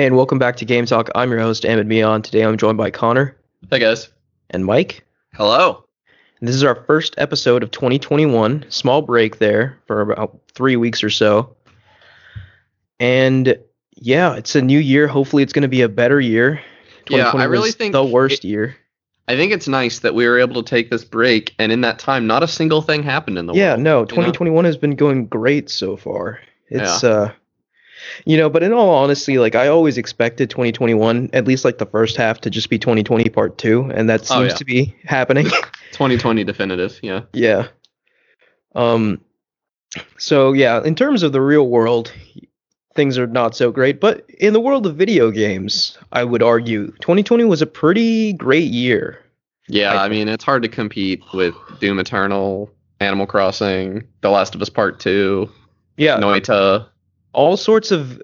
Hey, and welcome back to Game Talk. I'm your host, Ahmed Mion. Today I'm joined by Connor Hey guys. and Mike. Hello. And this is our first episode of 2021. Small break there for about three weeks or so. And yeah, it's a new year. Hopefully, it's going to be a better year. Yeah, I really think the worst it- year. I think it's nice that we were able to take this break, and in that time, not a single thing happened in the Yeah, world. Yeah, no, you know? 2021 has been going great so far. It's uh you know, but in all honesty, like I always expected 2021, at least like the first half to just be 2020 part 2, and that Oh, seems yeah. to be happening. 2020 definitive. Yeah. yeah. Um so yeah, in terms of the real world, things are not so great, but in the world of video games, I would argue 2020 was a pretty great year. Yeah. I I, mean, it's hard to compete with Doom Eternal, Animal Crossing, The Last of Us Part Two, Yeah, Noita. All sorts of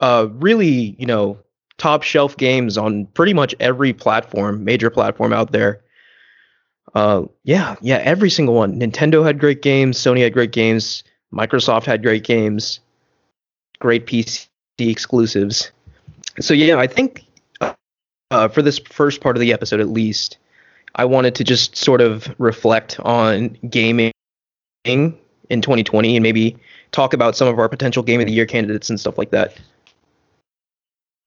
uh really you know top shelf games on pretty much every platform major platform out there. Uh yeah yeah every single one. Nintendo had great games sony had great games microsoft had great games great pc exclusives. So yeah i think uh, for this first part of the episode at least i wanted to just sort of reflect on gaming in 2020 and maybe talk about some of our potential game of the year candidates and stuff like that.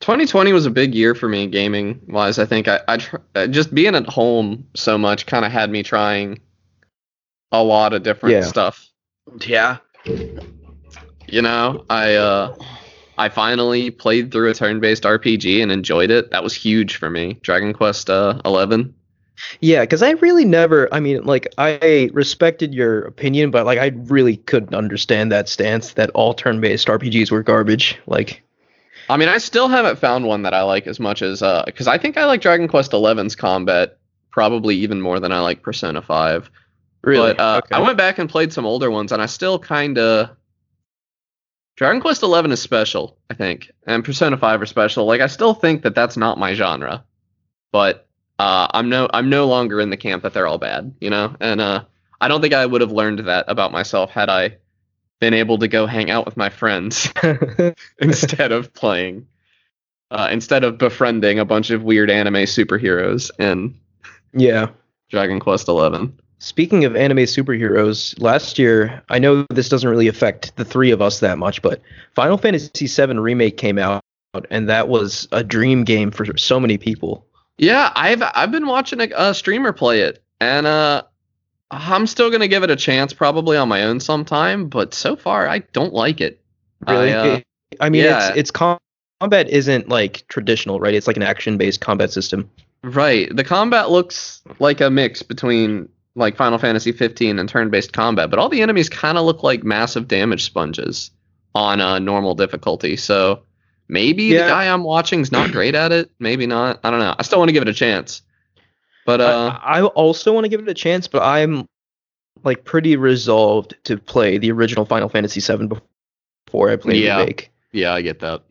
2020 was a big year for me gaming wise. I think I, I tr- uh, just being at home so much kind of had me trying a lot of different Yeah. stuff. Yeah. You know, I uh I finally played through a turn-based RPG and enjoyed it. That was huge for me. Dragon Quest uh 11. Yeah, because I really never, I mean, like, I respected your opinion, but, like, I really couldn't understand that stance that all turn based RPGs were garbage. Like, I mean, I still haven't found one that I like as much as uh cuz I think I like Dragon Quest 11's combat probably even more than I like Persona 5. really. But uh, Okay. I went back and played some older ones, and I still kind of. Dragon Quest Eleven is special, I think, and Persona Five are special. Like I still think that that's not my genre, but uh, I'm no I'm no longer in the camp that they're all bad, you know. And uh, I don't think I would have learned that about myself had I been able to go hang out with my friends instead of playing, uh, instead of befriending a bunch of weird anime superheroes in yeah. Dragon Quest Eleven. Speaking of anime superheroes, last year, I know this doesn't really affect the three of us that much, but Final Fantasy VII Remake came out, and that was a dream game for so many people. Yeah, I've I've been watching a, a streamer play it, and uh, I'm still gonna give it a chance, probably on my own sometime. But so far, I don't like it. Really? I, uh, I mean, yeah. it's it's com- combat isn't like traditional, right? It's like an action-based combat system. right, the combat looks like a mix between like Final Fantasy 15 and turn-based combat, but all the enemies kind of look like massive damage sponges on a normal difficulty. So maybe Yeah. the guy I'm watching is not great at it. Maybe not. I don't know. I still want to give it a chance. But uh, I, I also want to give it a chance, but I'm like pretty resolved to play the original Final Fantasy VII before I play Yeah. remake. yeah, I get that.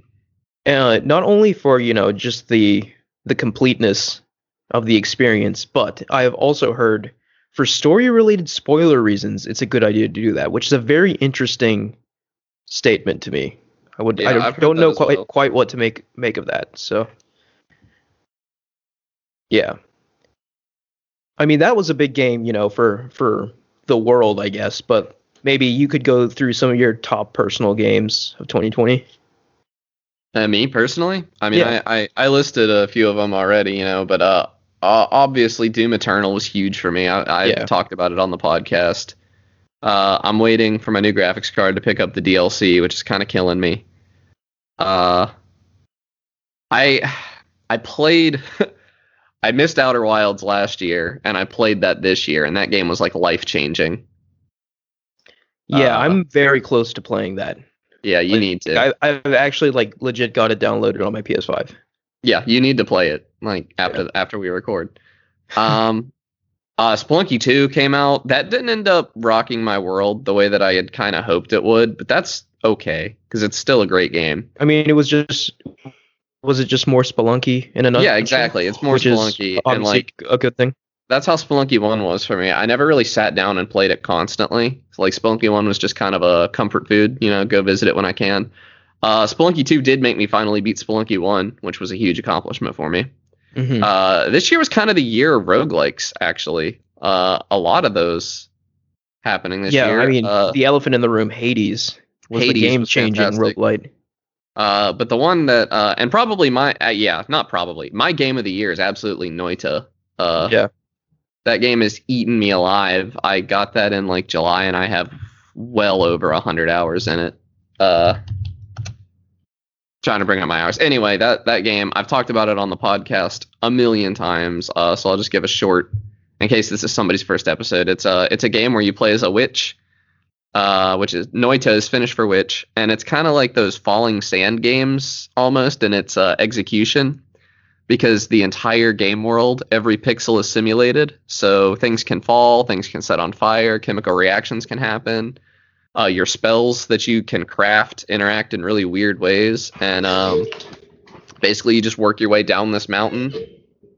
Uh, not only for you know just the the completeness of the experience, but I have also heard for story-related spoiler reasons, it's a good idea to do that, which is a very interesting statement to me. I would Yeah, I don't, know quite well. quite what to make make of that. So yeah. I mean that was a big game, you know, for for the world, I guess, but maybe you could go through some of your top personal games of 2020. Uh, me personally, I mean, Yeah. I, I I listed a few of them already, you know, but uh, uh obviously Doom Eternal was huge for me. I, I Yeah. talked about it on the podcast. Uh, I'm waiting for my new graphics card to pick up the DLC, which is kind of killing me. Uh, I I played. I missed Outer Wilds last year, and I played that this year, and that game was like life changing. Yeah, Uh, I'm very close to playing that. Yeah, you Like, need to. I, I've actually like legit got it downloaded on my PS5. Yeah, you need to play it like after after we record. Um, uh, Spelunky 2 came out. That didn't end up rocking my world the way that I had kind of hoped it would, but that's okay because it's still a great game. I mean, it was just was it just more Spelunky in another? yeah, exactly. It's more which is Spelunky, and like a good thing. that's how Spelunky 1 was for me. I never really sat down and played it constantly. Like Spelunky 1 was just kind of a comfort food, you know, go visit it when I can. Uh, Spelunky 2 did make me finally beat Spelunky 1, which was a huge accomplishment for me. Mhm. Uh, this year was kind of the year of roguelikes, actually. Uh, a lot of those happening this yeah, year. I mean, uh, the elephant in the room, Hades, was the Hades was game-changing fantastic. roguelite. uh, but the one that, uh, and probably my, uh, yeah, not probably, my game of the year is absolutely Noita. Uh, yeah, that game has eaten me alive. I got that in like July, and I have well over a hundred hours in it. Uh, trying to bring up my hours. Anyway, that that game I've talked about it on the podcast a million times. Uh, so I'll just give a short in case this is somebody's first episode. It's a it's a game where you play as a witch. Uh, which is Noita is Finnish for witch, and it's kind of like those falling sand games almost in its uh, execution because the entire game world, every pixel is simulated. So things can fall, things can set on fire, chemical reactions can happen. Uh, your spells that you can craft interact in really weird ways. And um, basically, you just work your way down this mountain.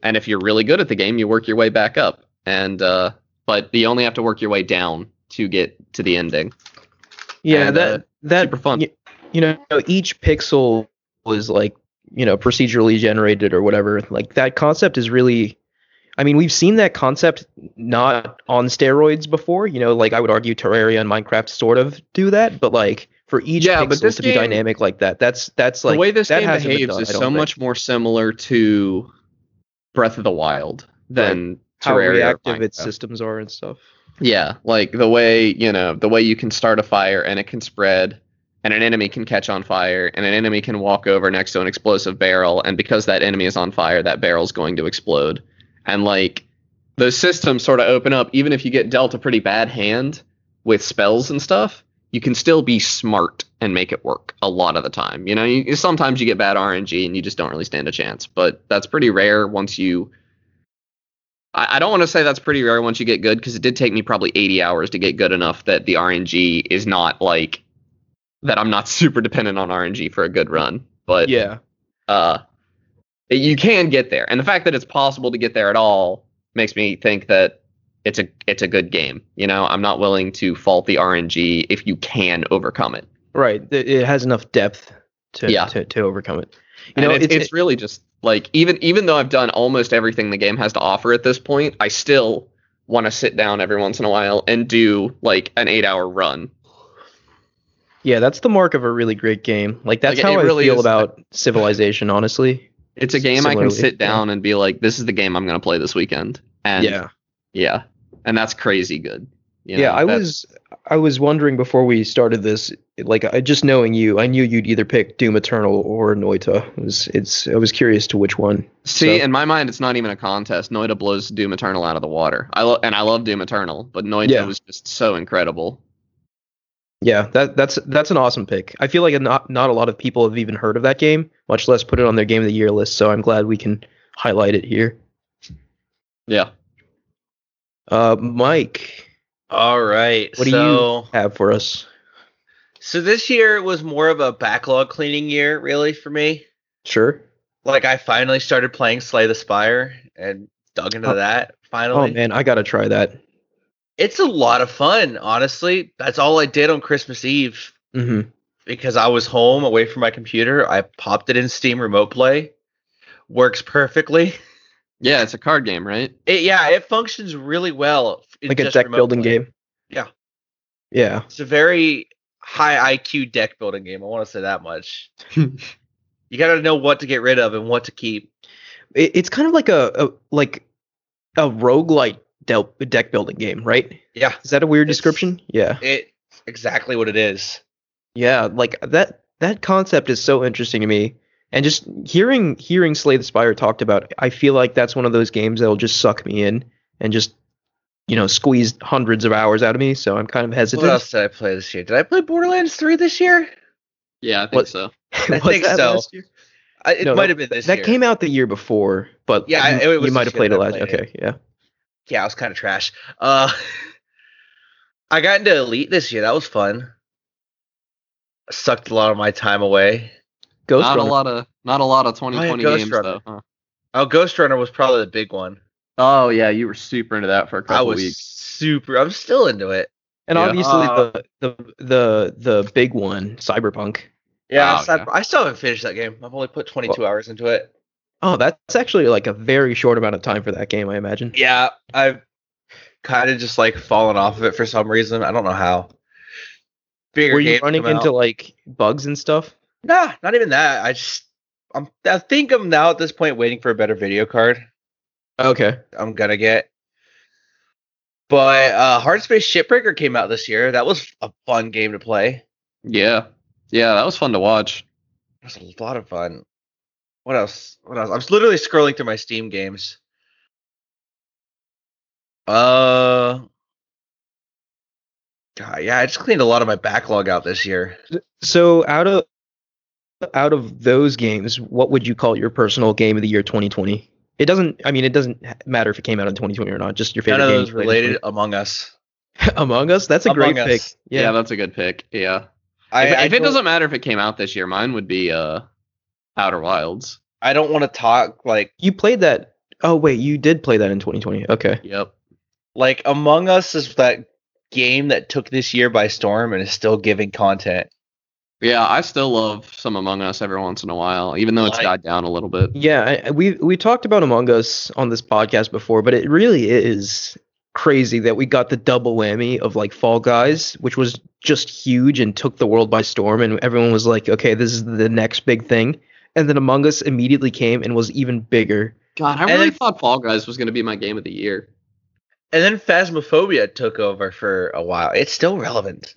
And if you're really good at the game, you work your way back up. And uh, but you only have to work your way down to get to the ending. yeah. And, that uh, that super fun. y- You know, each pixel was like you know procedurally generated or whatever. Like that concept is really. I mean, we've seen that concept not on steroids before. You know, like I would argue Terraria and Minecraft sort of do that, but like for each Yeah, pixel but this to be dynamic like that, that's that's like the way this that game behaves done, is so think. much more similar to Breath of the Wild than how Terraria reactive its systems are and stuff. Yeah, like the way, you know, the way you can start a fire and it can spread and an enemy can catch on fire and an enemy can walk over next to an explosive barrel and because that enemy is on fire, that barrel's going to explode. And like those systems sort of open up even if you get dealt a pretty bad hand with spells and stuff, you can still be smart and make it work a lot of the time. You know, you, sometimes you get bad RNG and you just don't really stand a chance, but that's pretty rare once you I, I don't want to say that's pretty rare once you get good because it did take me probably 80 hours to get good enough that the RNG is not like that. I'm not super dependent on RNG for a good run, but Yeah. uh, you can get there, and the fact that it's possible to get there at all makes me think that it's a it's a good game. You know, I'm not willing to fault the RNG if you can overcome it. Right. It has enough depth to Yeah. to, to overcome it. You and know, it's, it's, it's really just like even even though I've done almost everything the game has to offer at this point, I still want to sit down every once in a while and do like an eight hour run. yeah, that's the mark of a really great game. Like that's Like, how I really feel about Civilization, honestly. It's a game I can sit yeah. down and be like, this is the game I'm going to play this weekend. And yeah. yeah, and that's crazy good. You yeah, know, I was I was wondering before we started this, like I just knowing you, I knew you'd either pick Doom Eternal or Noita. It was it's I was curious to which one. See, So- in my mind, it's not even a contest. Noita blows Doom Eternal out of the water. I lo- and I love Doom Eternal, but Noita Yeah. was just so incredible. Yeah, that that's that's an awesome pick. I feel like not not a lot of people have even heard of that game, much less put it on their game of the year list. So I'm glad we can highlight it here. Yeah. Uh, Mike, All right. What do you have for us? so this year was more of a backlog cleaning year, really, for me. Sure. Like I finally started playing Slay the Spire and dug into Oh. that. Finally. Oh man, I gotta try that. it's a lot of fun. Honestly, that's all I did on Christmas Eve hmm because I was home away from my computer. I popped it in Steam Remote Play. Works perfectly. Yeah, it's a card game, right? It, yeah, it functions really well. in Like a deck building play. game. Yeah. Yeah. It's a very high IQ deck building game. I want to say that much. you got to know what to get rid of and what to keep. It, it's kind of like a, a like a roguelite del- deck building game, right? Yeah, Is that a weird It's- description? Yeah. it's exactly what it is. Yeah, like that that concept is so interesting to me. And just hearing hearing Slay the Spire talked about, I feel like that's one of those games that'll just suck me in and just you know squeeze hundreds of hours out of me. So I'm kind of hesitant. What else did I play this year? Did I play Borderlands 3 this year? Yeah, I think What- so. I think so. I, it No, might have been this That year. came out the year before, but Yeah, you, it- it was you might have played year it last. played Okay, yeah. yeah, I was kind of trash. Uh, I got into Elite this year. That was fun. Sucked a lot of my time away. Ghost not Runner. a lot of not a lot of 2020 Ghost games Runner. though. huh? Oh, Ghost Runner was probably the big one. Oh yeah, you were super into that for a couple was weeks. super. I'm still into it. And Yeah. obviously Uh, the, the the the big one, Cyberpunk. Yeah, Oh, so I- I still haven't finished that game. I've only put 22 hours into it. Oh, that's actually like a very short amount of time for that game, I imagine. Yeah, I've kind of just like fallen off of it for some reason. I don't know how. Bigger Were you running into out. like bugs and stuff? Nah, not even that. I just I'm I think I'm now at this point waiting for a better video card. Okay. I'm gonna get. But uh Hard Space Shipbreaker came out this year. That was a fun game to play. Yeah. Yeah, that was fun to watch. It was a lot of fun. What else? What else? I'm literally scrolling through my Steam games. Uh God, yeah, I just cleaned a lot of my backlog out this year. So out of out of those games, what would you call your personal game of the year 2020? It doesn't. I mean, it doesn't matter if it came out in 2020 or not. Just your favorite None of games those related Among Us. Among Us. That's a Among great Us. pick. Yeah, Yeah. that's a good pick. Yeah. I, if I if it doesn't matter if it came out this year, mine would be uh Outer Wilds. I don't want to talk like you played that. Oh wait, you did play that in 2020. Okay. Yep. like Among Us is that game that took this year by storm and is still giving content. Yeah, I still love some Among Us every once in a while, even though it's Like- died down a little bit. Yeah, I- I- we we talked about Among Us on this podcast before, but it really is crazy that we got the double whammy of like Fall Guys, which was just huge and took the world by storm, and everyone was like, "Okay, this is the next big thing," and then Among Us immediately came and was even bigger. God, I really then- thought Fall Guys was going to be my game of the year. And then Phasmophobia took over for a while. It's still relevant.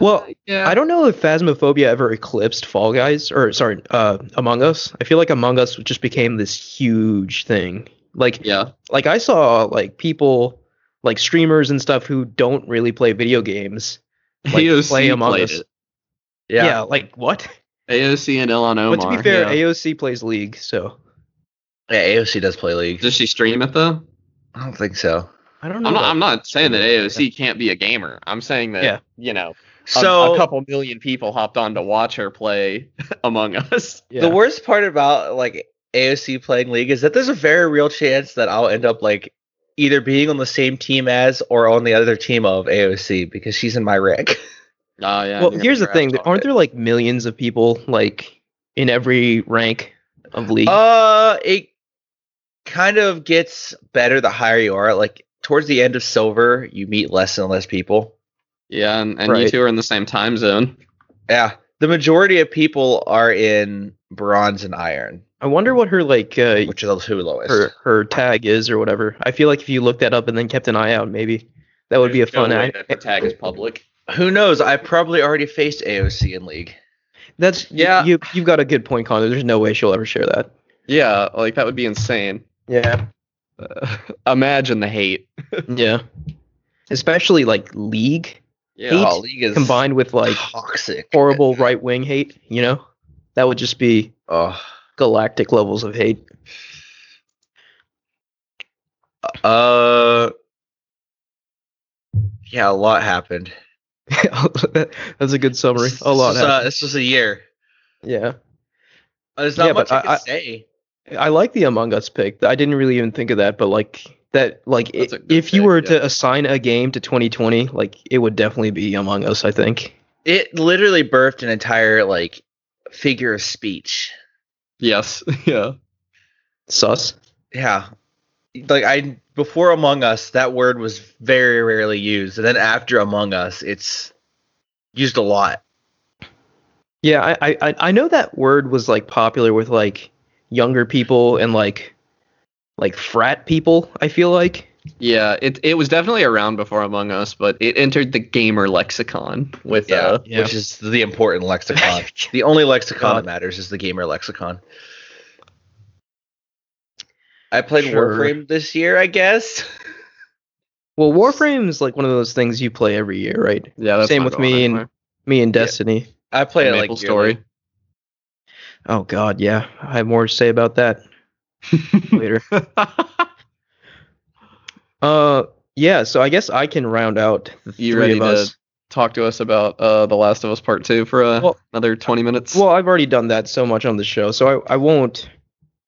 Well, yeah, I don't know if Phasmophobia ever eclipsed Fall Guys, or sorry, uh, Among Us. I feel like Among Us just became this huge thing. Like, Yeah, like I saw like people, like streamers and stuff who don't really play video games, like AOC play Among played Us. it. Yeah. like what? AOC and Ilhan Omar. but to be fair, yeah. AOC plays League, so Yeah, AOC does play League. does she stream it though? I don't think so. I don't know. I'm not. I'm not saying that AOC can't be a gamer. I'm saying that Yeah. you know, a, So a couple million people hopped on to watch her play Among Us. Yeah. the worst part about like AOC playing League is that there's a very real chance that I'll end up like either being on the same team as or on the other team of AOC because she's in my rank. Oh yeah. well, here's the thing: aren't it. there like millions of people like in every rank of League? Uh, it kind of gets better the higher you are. Like towards the end of silver, you meet less and less people. Yeah, and, and you two are in the same time zone. Yeah, the majority of people are in bronze and iron, I wonder what her like uh, which is the two lowest. her her tag is or whatever. I feel like if you looked that up and then kept an eye out, maybe that would be a There's no fun. way ac- that the tag is public. Who knows? I probably already faced AOC in League. That's Yeah. yeah. You you've got a good point, Connor. There's no way she'll ever share that. Yeah, like that would be insane. Yeah. Uh, imagine the hate. Yeah. Especially like League Yeah. Hate Oh, League is combined with like toxic. horrible right wing hate. You know, that would just be Oh, galactic levels of hate. uh, yeah, a lot happened. That's a good summary. A lot. This was, uh, happened. this was a year. yeah. Uh, There's not Yeah, much but I can I- I- say. I like the Among Us pick. I didn't really even think of that, but like that, like i That's a if you pick, were yeah. to assign a game to 2020, like it would definitely be Among Us. I think. It literally birthed an entire like figure of speech. Yes. Yeah. Sus. Yeah. Like I before Among Us, that word was very rarely used. And then after Among Us, it's used a lot. Yeah, I, I I- I know that word was like popular with like younger people and like like frat people. I feel like. Yeah. It it was definitely around before Among Us, but it entered the gamer lexicon with Yeah. uh Yeah. Which is the important lexicon. the only lexicon God. that matters is the gamer lexicon. I played Sure. Warframe this year, I guess. Well, Warframe is like one of those things you play every year, right? yeah. That's Same with going me and- Me and Yeah. Destiny. I play it like Maple yearly. Story. Oh God, yeah. I have more to say about that later. Uh, yeah. So I guess I can round out the You three ready of to us. talk to us about uh The Last of Us Part Two for uh, Well- another twenty minutes? Well, I've already done that so much on the show, so I, I won't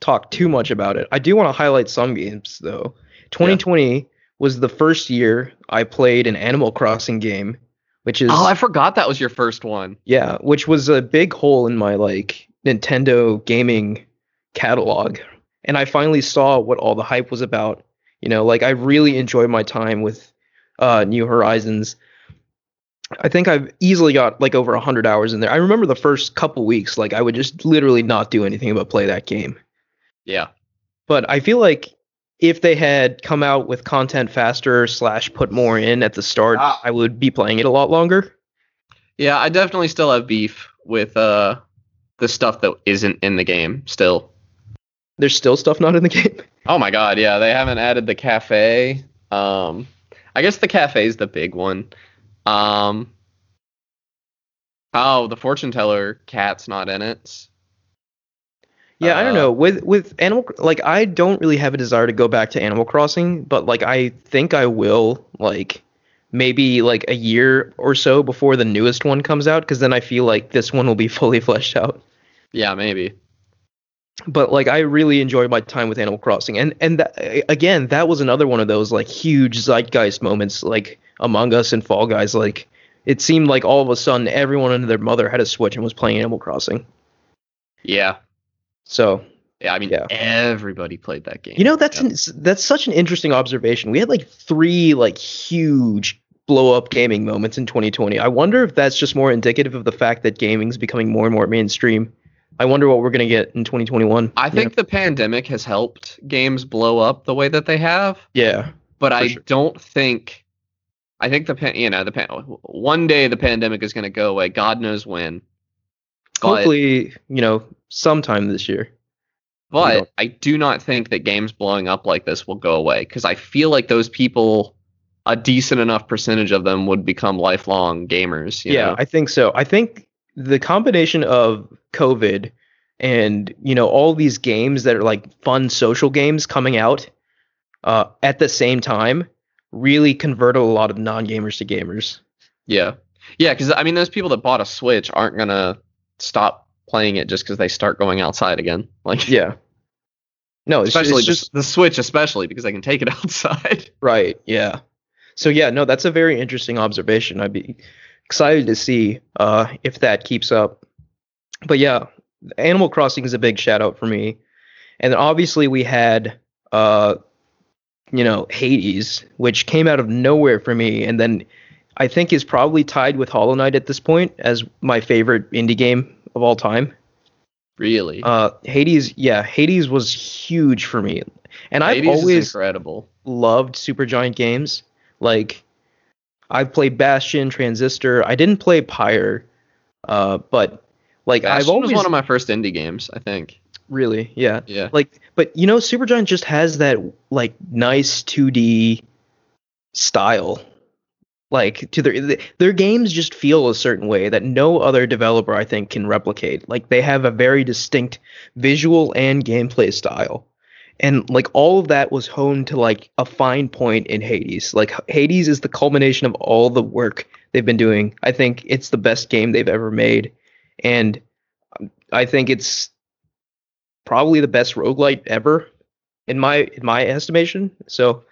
talk too much about it. I do want to highlight some games though. 2020 was the first year I played an Animal Crossing game which is Oh, I forgot that was your first one. yeah, which was a big hole in my like Nintendo gaming catalog. And I finally saw what all the hype was about. You know, like I really enjoyed my time with uh New Horizons. I think I've easily got like over 100 hours in there. I remember the first couple weeks like I would just literally not do anything but play that game. Yeah. But I feel like if they had come out with content faster slash put more in at the start, Ah. I would be playing it a lot longer. Yeah, I definitely still have beef with uh the stuff that isn't in the game still. There's still stuff not in the game. Oh my god, yeah, they haven't added the cafe. Um I guess the cafe is the big one. Um Oh, the fortune teller cat's not in it. Yeah, I don't Uh, know. With with Animal like I don't really have a desire to go back to Animal Crossing, but like I think I will like maybe like a year or so before the newest one comes out cuz then I feel like this one will be fully fleshed out. Yeah, maybe. But like I really enjoyed my time with Animal Crossing. And and that, again, that was another one of those like huge zeitgeist moments like Among Us and Fall Guys like it seemed like all of a sudden everyone and their mother had a Switch and was playing Animal Crossing. Yeah. So, Yeah, I mean Yeah. everybody played that game. You know, that's Yeah. an, that's such an interesting observation. We had like three like huge blow up gaming moments in 2020. I wonder if that's just more indicative of the fact that gaming's becoming more and more mainstream. I wonder what we're gonna get in 2021. I think know? the pandemic has helped games blow up the way that they have. yeah, but I sure. don't think. I think the pan, you know, the pan, one day the pandemic is going to go away. God knows when. But, hopefully, you know, sometime this year. but I do not think that games blowing up like this will go away because I feel like those people, a decent enough percentage of them, would become lifelong gamers. you yeah, know? I think so. I think the combination of COVID and you know all these games that are like fun social games coming out uh, at the same time really converted a lot of non-gamers to gamers. yeah, yeah. Because I mean, those people that bought a Switch aren't gonna stop playing it just because they start going outside again. Like, Yeah. No, it's, especially it's the- just the Switch, especially because they can take it outside. right. Yeah. So yeah, no, that's a very interesting observation. I'd be excited to see uh, if that keeps up. But yeah, Animal Crossing is a big shout out for me. And then obviously we had uh, you know, Hades, which came out of nowhere for me, and then I think is probably tied with Hollow Knight at this point as my favorite indie game of all time. Really, Uh, Hades, yeah, Hades was huge for me, and I've always incredible. loved Supergiant games. Like, I've played Bastion, Transistor. I didn't play Pyre, uh, but like I've Bastion always was one of my first indie games, I think. really, yeah, Yeah. like, but you know, Supergiant just has that like nice 2D style. Like to their their games just feel a certain way that no other developer I think can replicate. Like they have a very distinct visual and gameplay style. And like all of that was honed to like a fine point in Hades. Like Hades is the culmination of all the work they've been doing. I think it's the best game they've ever made. And I think it's probably the best roguelite ever in my in my estimation. So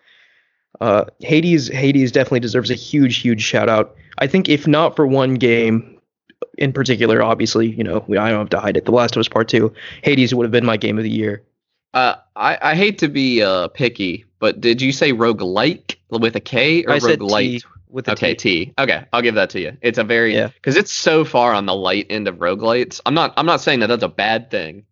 uh Hades Hades definitely deserves a huge huge shout out. I think if not for one game in particular, obviously, you know, I don't have to hide it. The Last of Us Part 2, Hades would have been my game of the year. Uh, I, I hate to be uh, picky, but did you say roguelike with a K or I said roguelite? T with a Okay, T. T. Okay, I'll give that to you. It's a very Yeah. because it's so far on the light end of roguelites. I'm not I'm not saying that that's a bad thing,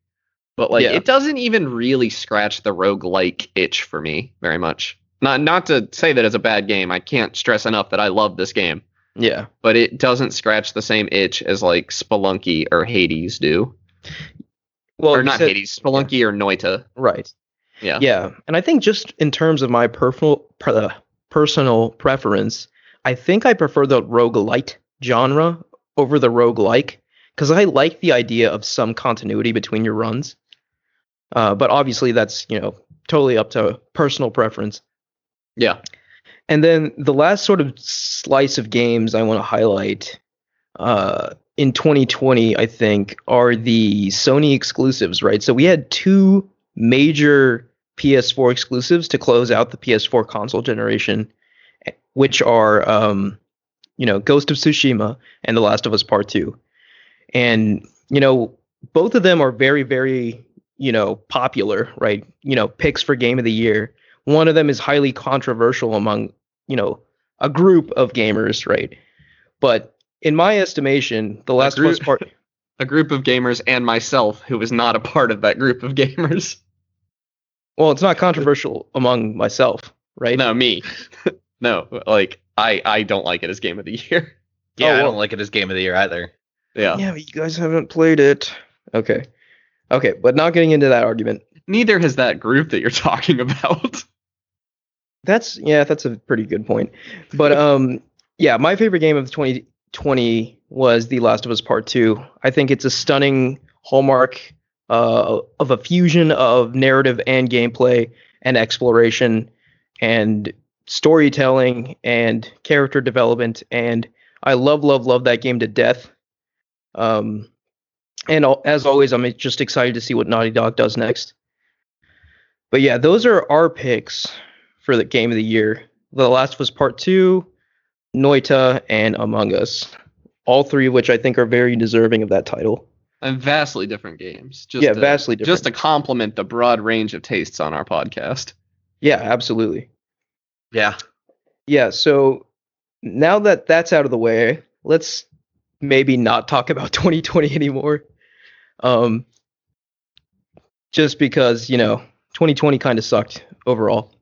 but like Yeah. it doesn't even really scratch the roguelike itch for me very much. Not not to say that it's a bad game. I can't stress enough that I love this game, Yeah. but it doesn't scratch the same itch as like Spelunky or Hades do, Well, or not said- Hades, Spelunky or Noita. Right. Yeah. Yeah, and I think just in terms of my personal per, uh, personal preference, I think I prefer the roguelite genre over the roguelike because I like the idea of some continuity between your runs. Uh, but obviously, that's you know totally up to personal preference. Yeah. And then the last sort of slice of games I want to highlight uh, in 2020, I think, are the Sony exclusives, right? So we had two major PS4 exclusives to close out the PS4 console generation, which are um, you know, Ghost of Tsushima and The Last of Us Part 2. And, you know, both of them are very, very, you know, popular, right? You know, picks for game of the year. One of them is highly controversial among, you know, a group of gamers, right? But in my estimation, The Last of Us group- Part A group of gamers and myself who was not a part of that group of gamers. well, it's not controversial among myself, right? No, me. no, like I I don't like it as game of the year. Yeah, Oh, I don't like it as game of the year either. Yeah. Yeah, but you guys haven't played it. Okay. Okay, but not getting into that argument. Neither has that group that you're talking about. That's yeah, that's a pretty good point. But um yeah, my favorite game of 2020 was The Last of Us Part 2. I think it's a stunning hallmark uh, of a fusion of narrative and gameplay and exploration and storytelling and character development and I love love love that game to death. Um and as always I'm just excited to see what Naughty Dog does next. But yeah, those are our picks for the game of the year. The Last of Us Part 2, Noita, and Among Us. All three of which I think are very deserving of that title. And vastly different games. Just yeah, to, vastly different. Just to complement the broad range of tastes on our podcast. yeah, absolutely. Yeah. Yeah, so now that that's out of the way, let's maybe not talk about 2020 anymore. Um, just because, you know, 2020 kind of sucked overall.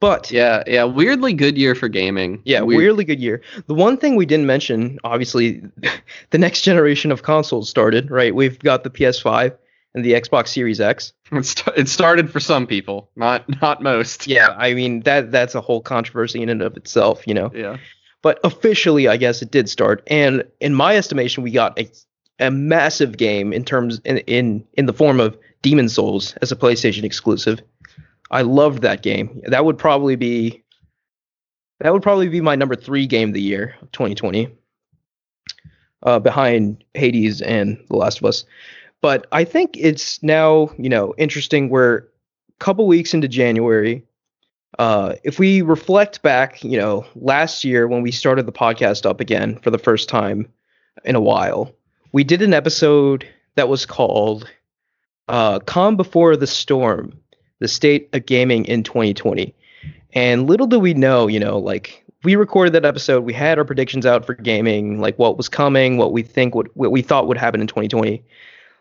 But Yeah, yeah. Weirdly good year for gaming. Yeah, Weird- weirdly good year. The one thing we didn't mention, obviously, the next generation of consoles started, right? We've got the PS5 and the Xbox Series X. It, st- it started for some people, not not most. Yeah, I mean that that's a whole controversy in and of itself, you know. Yeah. But officially, I guess it did start, and in my estimation, we got a a massive game in terms in in in the form of Demon Souls as a PlayStation exclusive. I loved that game. That would probably be that would probably be my number three game of the year, of 2020, uh, behind Hades and The Last of Us. But I think it's now you know interesting. We're a couple weeks into January. Uh, if we reflect back, you know, last year when we started the podcast up again for the first time in a while, we did an episode that was called uh, "Calm Before the Storm: The State of Gaming in 2020." And little do we know, you know, like we recorded that episode, we had our predictions out for gaming, like what was coming, what we think would, what we thought would happen in 2020.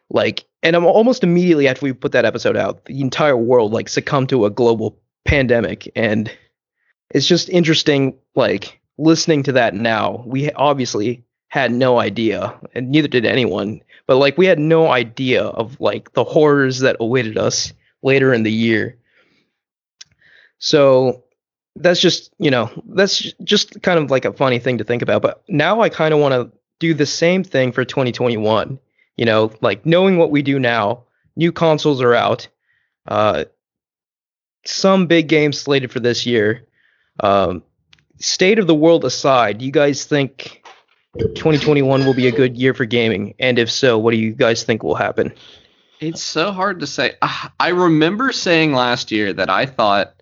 Like, and almost immediately after we put that episode out, the entire world like succumbed to a global pandemic, and it's just interesting, like listening to that now. We obviously had no idea, and neither did anyone. But like, we had no idea of like the horrors that awaited us later in the year. So that's just you know that's just kind of like a funny thing to think about. But now I kind of want to do the same thing for 2021. You know, like knowing what we do now, new consoles are out. Uh, some big games slated for this year. Um, state of the world aside, you guys think 2021 will be a good year for gaming? And if so, what do you guys think will happen? It's so hard to say. Ah, I remember saying last year that I thought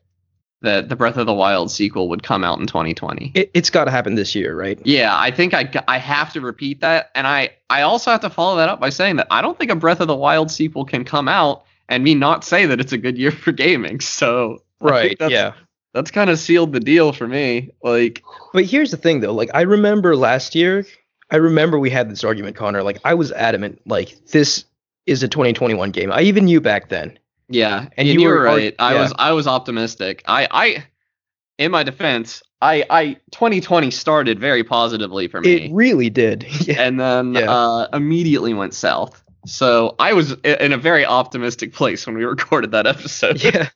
that the Breath of the Wild sequel would come out in 2020. It, it's got to happen this year, right? Yeah, I think I, I have to repeat that, and I I also have to follow that up by saying that I don't think a Breath of the Wild sequel can come out and me not say that it's a good year for gaming. So Right. that's, Yeah. that's kind of sealed the deal for me. Like, But here's the thing, though. Like, I remember last year, I remember we had this argument, Connor. Like, I was adamant, like, this is a 2021 game. I even knew back then. yeah, And you you, were right. I yeah. was I was optimistic. I I in my defense, I I 2020 started very positively for me. It really did. yeah. and then Yeah. uh, immediately went south. So I was in a very optimistic place when we recorded that episode. yeah.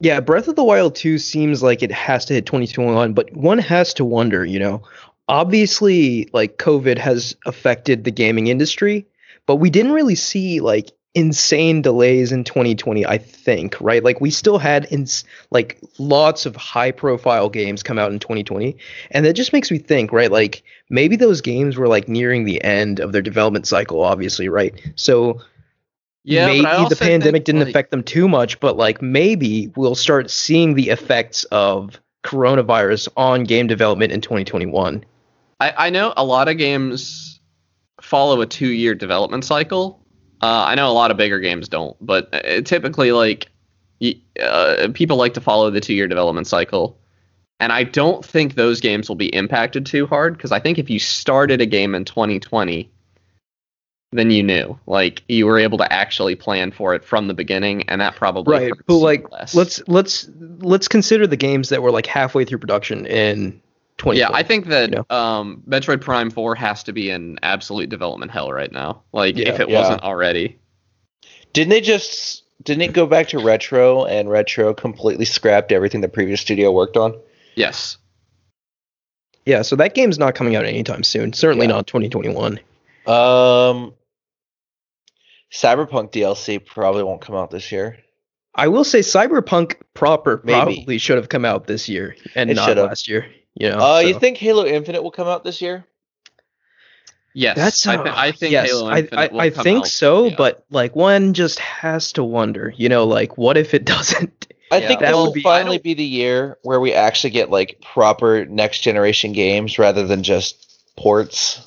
Yeah, Breath of the Wild 2 seems like it has to hit 2021, but one has to wonder, you know, obviously like COVID has affected the gaming industry, but we didn't really see like insane delays in 2020, I think, right? Like we still had ins- like lots of high profile games come out in 2020, and that just makes me think, right? Like maybe those games were like nearing the end of their development cycle, obviously, right? So Yeah, maybe but I also the pandemic think, didn't like- affect them too much, but like maybe we'll start seeing the effects of coronavirus on game development in 2021. I, I know a lot of games follow a two year development cycle. Uh, I know a lot of bigger games don't, but uh, typically, like, uh, people like to follow the two year development cycle. And I don't think those games will be impacted too hard because I think if you started a game in 2020, then you knew, like, you were able to actually plan for it from the beginning, and that probably Right, but like less. let's let's let's consider the games that were like halfway through production in 2020. Yeah, I think that you um, Metroid Prime 4 has to be in absolute development hell right now. Like, Yeah, if it yeah. wasn't already. Didn't they just didn't it go back to retro and retro completely scrapped everything the previous studio worked on? Yes. yeah, so that game's not coming out anytime soon. Certainly Yeah. not 2021. Um Cyberpunk DLC probably won't come out this year. I will say Cyberpunk proper Maybe. probably should have come out this year and It not should've. last year. You know, Uh you think Halo Infinite will come out this year? Yes. That's I, thi- I think yes, Halo I, Infinite I, will I come think out. so, yeah. but like one just has to wonder, you know, like what if it doesn't? I Yeah. think That that will be- finally be the year where we actually get like proper next generation games rather than just ports.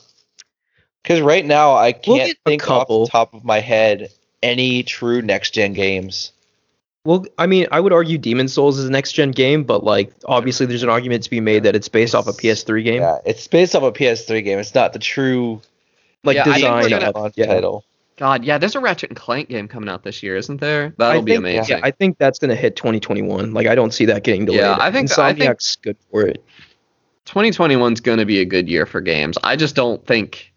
Because right now I can't get a think off the top of my head any true next gen games. Well, I mean, I would argue Demon Souls is a next gen game, but like obviously there's an argument to be made that it's based off a PS3 game. Yeah, it's based off a PS3 game. It's not the true Like Yeah, design we're gonna- of- launch yeah. title. God, yeah, there's a Ratchet and Clank game coming out this year, isn't there? That'll I be think, amazing. Yeah, I think that's gonna hit 2021. Like I don't see that getting delayed. Yeah, I think that- I think- good for it. 2021's going to be a good year for games. I just don't think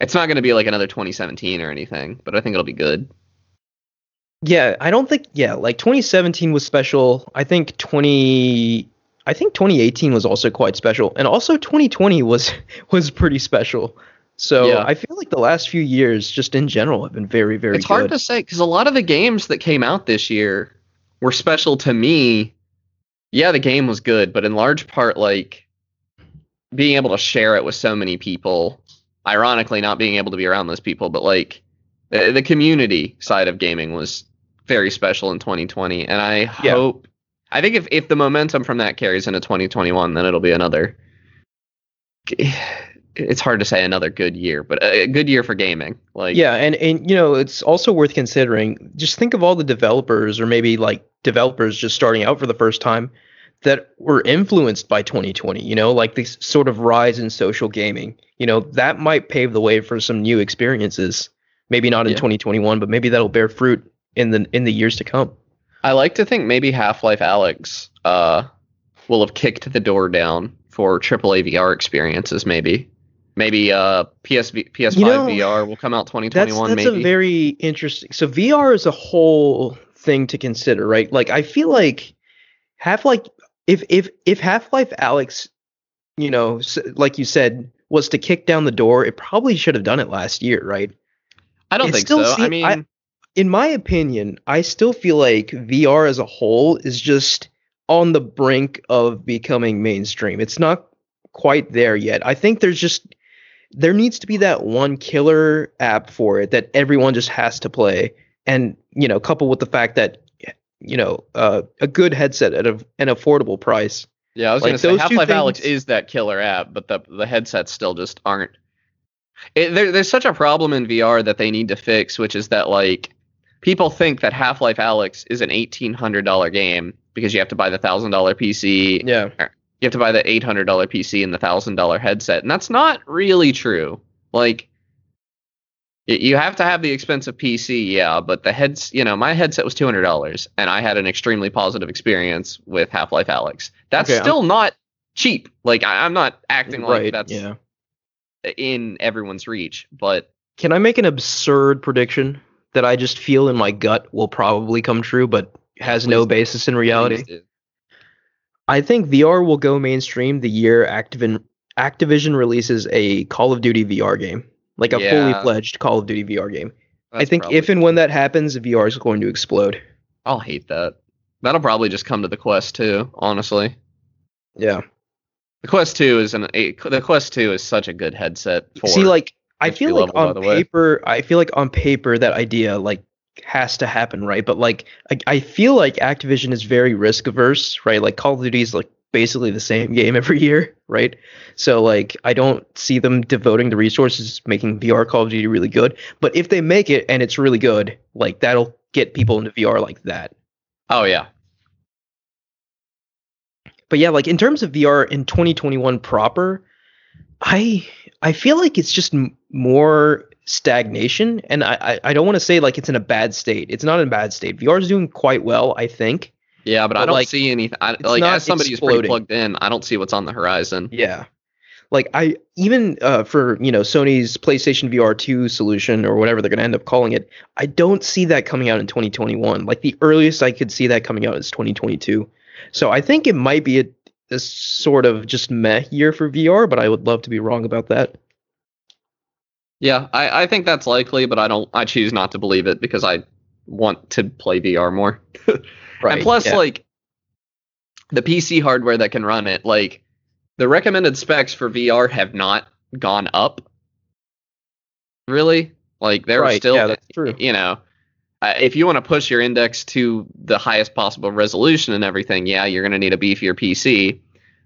it's not going to be like another 2017 or anything, but I think it'll be good. Yeah, I don't think yeah, like 2017 was special. I think 20 I think 2018 was also quite special. And also 2020 was was pretty special. So Yeah. I feel like the last few years just in general have been very very it's good. hard to say because a lot of the games that came out this year were special to me. Yeah, the game was good, but in large part, like being able to share it with so many people. Ironically, not being able to be around those people, but like the community side of gaming was very special in 2020, and I Yeah. hope. I think if, if the momentum from that carries into 2021, then it'll be another. It's hard to say another good year, but a good year for gaming. Like Yeah, and and you know, it's also worth considering. Just think of all the developers or maybe like developers just starting out for the first time that were influenced by 2020, you know, like this sort of rise in social gaming. You know, that might pave the way for some new experiences. Maybe not in Yeah. 2021, but maybe that'll bear fruit in the in the years to come. I like to think maybe Half Life Alyx uh, will have kicked the door down for AAA VR experiences. Maybe, maybe uh, PSV, PS5 You know, VR will come out That's 2021. that's a maybe. very interesting. So VR is a whole thing to consider, right? Like I feel like Half Life, if if if Half Life Alyx, you know, like you said, was to kick down the door, it probably should have done it last year, right? I don't it think still so. I mean, I- In my opinion, I still feel like VR as a whole is just on the brink of becoming mainstream. It's not quite there yet. I think there's just there needs to be that one killer app for it that everyone just has to play and you know coupled with the fact that you know uh, a good headset at a, an affordable price yeah, I was like gonna say Half Life Alyx is that killer app, but the the headsets still just aren't. It, there, there's such a problem in VR that they need to fix, which is that like people think that Half Life Alyx is an eighteen hundred dollar game because you have to buy the thousand dollar PC yeah you have to buy the eight hundred dollar PC and the thousand dollar headset, and that's not really true. Like, you have to have the expensive PC, yeah, but the heads, you know, my headset was two hundred dollars, and I had an extremely positive experience with Half Life Alyx. That's Okay, I'm- still not cheap. Like, I, I'm not acting like that's yeah in everyone's reach, but can i make an absurd prediction that i just feel in my gut will probably come true but has no basis in reality. I think VR will go mainstream the year Activision Activision releases a Call of Duty VR game, like a Yeah. fully fledged Call of Duty VR game. I think if and when that happens, VR is going to explode. I'll hate that. That'll probably just come to the Quest 2, honestly. Yeah. The Quest 2 is an a, the Quest 2 is such a good headset for See, like I feel like level, on paper, I feel like on paper that idea like has to happen, right? But like I, I feel like Activision is very risk averse, right? Like Call of Duty is like basically the same game every year, right? So like I don't see them devoting the resources making VR Call of Duty really good. But if they make it and it's really good, like that'll get people into VR like that. Oh yeah. But yeah, like in terms of VR in 2021 proper, I I feel like it's just m- more stagnation, and I I, I don't want to say like it's in a bad state. It's not in a bad state. VR is doing quite well, I think. Yeah, but, I don't like, see anything. I, like as somebody who's pretty plugged in, I don't see what's on the horizon. Yeah. Like I even uh, for you know Sony's PlayStation VR 2 solution or whatever they're going to end up calling it, I don't see that coming out in 2021. Like the earliest I could see that coming out is 2022. So I think it might be a, a sort of just meh year for VR, but I would love to be wrong about that. Yeah, I, I think that's likely, but I don't. I choose not to believe it because I want to play VR more. Right. And plus, yeah. like the PC hardware that can run it, like the recommended specs for VR have not gone up. Really, like they're Right, still, yeah, that's true. you know, Uh, if you want to push your index to the highest possible resolution and everything, yeah, you're going to need a beefier PC.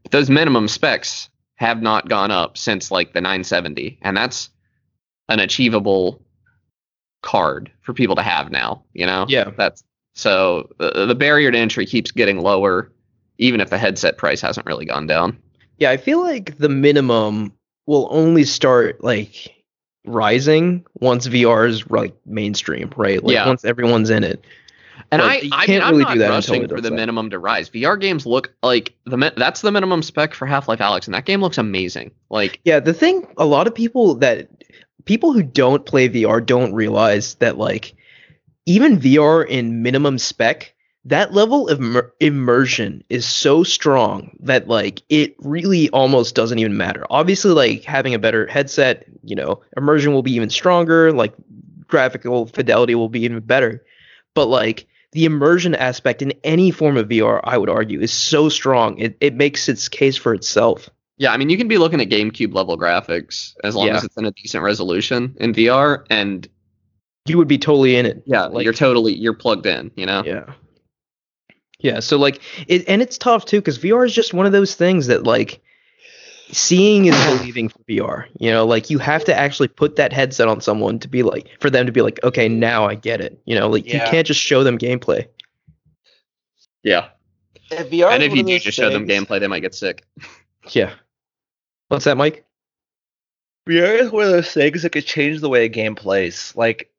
But those minimum specs have not gone up since like the 970, and that's an achievable card for people to have now. You know, Yeah. that's so the, the barrier to entry keeps getting lower, even if the headset price hasn't really gone down. Yeah, I feel like the minimum will only start like rising once VR is like mainstream, right? Like Yeah. once everyone's in it. And But I, I mean, can't I'm really not do that until rushing for the that. minimum to rise. VR games look like the that's the minimum spec for Half Life Alyx, and that game looks amazing. Like, Yeah, the thing a lot of people that people who don't play VR don't realize that like even VR in minimum spec, that level of immer- immersion is so strong that like it really almost doesn't even matter. Obviously like having a better headset, you know, immersion will be even stronger, like graphical fidelity will be even better. But like the immersion aspect in any form of VR, I would argue, is so strong. It it makes its case for itself. yeah, I mean, you can be looking at GameCube level graphics as long Yeah. as it's in a decent resolution in VR, and You would be totally in it. yeah, Like- you're totally you're plugged in. You know, Yeah. Yeah, so like it and it's tough too cuz VR is just one of those things that like seeing is believing for VR. You know, like you have to actually put that headset on someone to be like for them to be like, "Okay, now I get it." You know, like you can't just show them gameplay. yeah. If VR and if you do those just show them gameplay, they might get sick. Yeah. What's that, Mike? VR is one of those things that could change the way a game plays. Like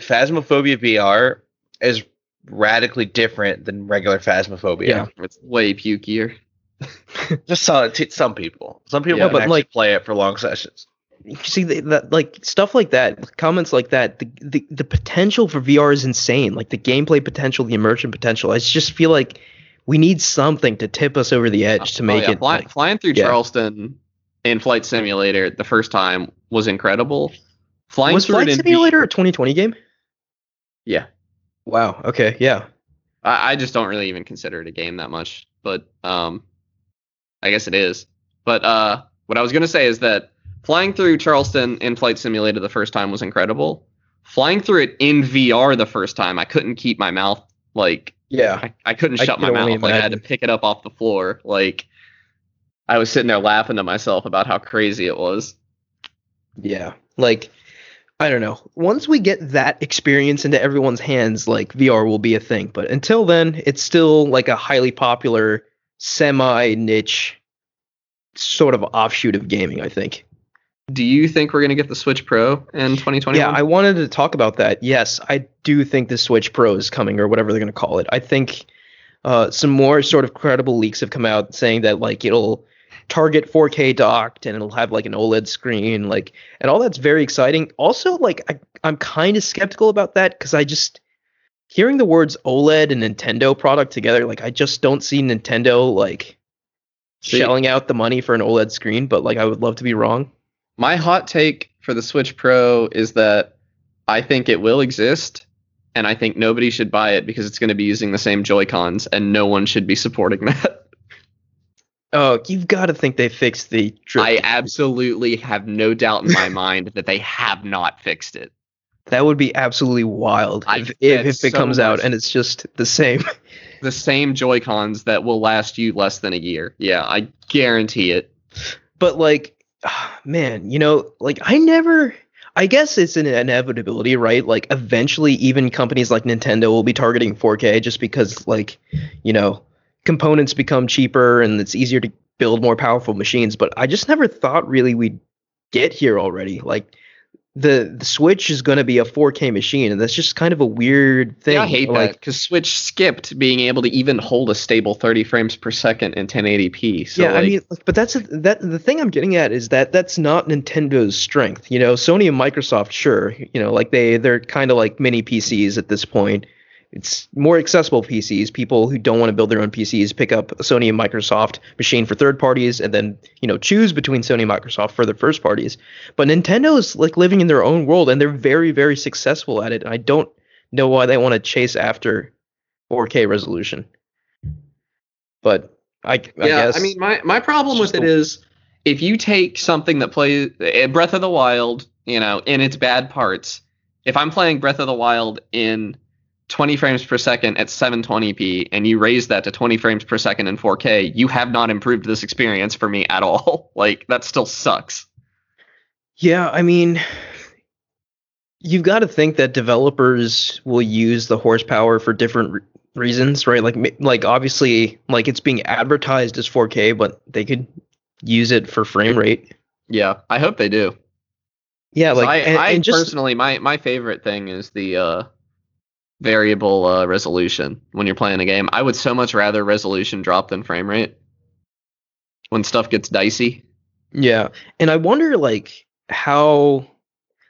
Phasmophobia VR is radically different than regular Phasmophobia. Yeah. It's way pukier. Just some to some people. Some people Yeah, but, actually like- play it for long sessions. You see the, that like stuff like that, comments like that, the, the the potential for VR is insane. Like the gameplay potential, the immersion potential. I just feel like we need something to tip us over the edge to Oh, make yeah, it fly- like, flying through yeah. Charleston in Flight Simulator the first time was incredible. Flying was through Flight it in Simulator a 2020 game? yeah, Wow. Okay. Yeah. I, I just don't really even consider it a game that much, but um, I guess it is. But uh, what I was gonna say is that flying through Charleston in Flight Simulator the first time was incredible. Flying through it in VR the first time, I couldn't keep my mouth like Yeah. I, I couldn't I shut my can only mouth. Like I had to pick it up off the floor. Like I was sitting there laughing to myself about how crazy it was. Yeah. Like, I don't know. Once we get that experience into everyone's hands, like VR will be a thing. But until then, it's still like a highly popular, semi niche sort of offshoot of gaming, I think. Do you think we're gonna get the Switch Pro in 2021? Yeah, I wanted to talk about that. Yes, I do think the Switch Pro is coming, or whatever they're going to call it. I think uh, some more sort of credible leaks have come out saying that like it'll target 4K docked and it'll have like an OLED screen, like, and all that's very exciting. Also, like, I, I'm kind of skeptical about that because I just hearing the words OLED and Nintendo product together, like, I just don't see Nintendo like See- shelling out the money for an OLED screen. But like, I would love to be wrong. My hot take for the Switch Pro is that I think it will exist, and I think nobody should buy it because it's going to be using the same Joy Cons, and no one should be supporting that. Oh, you've got to think they fixed the. drip I absolutely have no doubt in my mind that they have not fixed it. That would be absolutely wild I've if, if, if it so comes out and it's just the same. the same Joy Cons that will last you less than a year. Yeah, I guarantee it. but like man you know like i never i guess it's an inevitability right like eventually even companies like nintendo will be targeting 4k just because like you know components become cheaper and it's easier to build more powerful machines but i just never thought really we'd get here already like the the switch is going to be a 4k machine and that's just kind of a weird thing Yeah, I hate like that because Switch skipped being able to even hold a stable 30 frames per second in 1080p. So yeah, like, I mean, but that's that. The thing I'm getting at is that that's not Nintendo's strength. You know, Sony and Microsoft, sure, you know, like they they're kind of like mini PCs at this point. It's more accessible PCs. People who don't want to build their own PCs pick up a Sony and Microsoft machine for third parties, and then you know choose between Sony and Microsoft for their first parties. But Nintendo is like living in their own world, and they're very very successful at it. And I don't know why they want to chase after 4K resolution. But I, I yeah, guess I mean, my, my problem with it is if you take something that plays eh, Breath of the Wild, you know, in its bad parts, if I'm playing Breath of the Wild in 20 frames per second at 720p and you raise that to 20 frames per second in 4K, you have not improved this experience for me at all. like, that still sucks. Yeah, I mean, you've got to think that developers will use the horsepower for different re- reasons, right? Like, like obviously, like it's being advertised as 4K, but they could use it for frame rate. Yeah, I hope they do. Yeah, like I, and, I and just personally, my, my favorite thing is the uh, variable uh, resolution when you're playing a game. I would so much rather resolution drop than frame rate when stuff gets dicey. yeah, and I wonder like how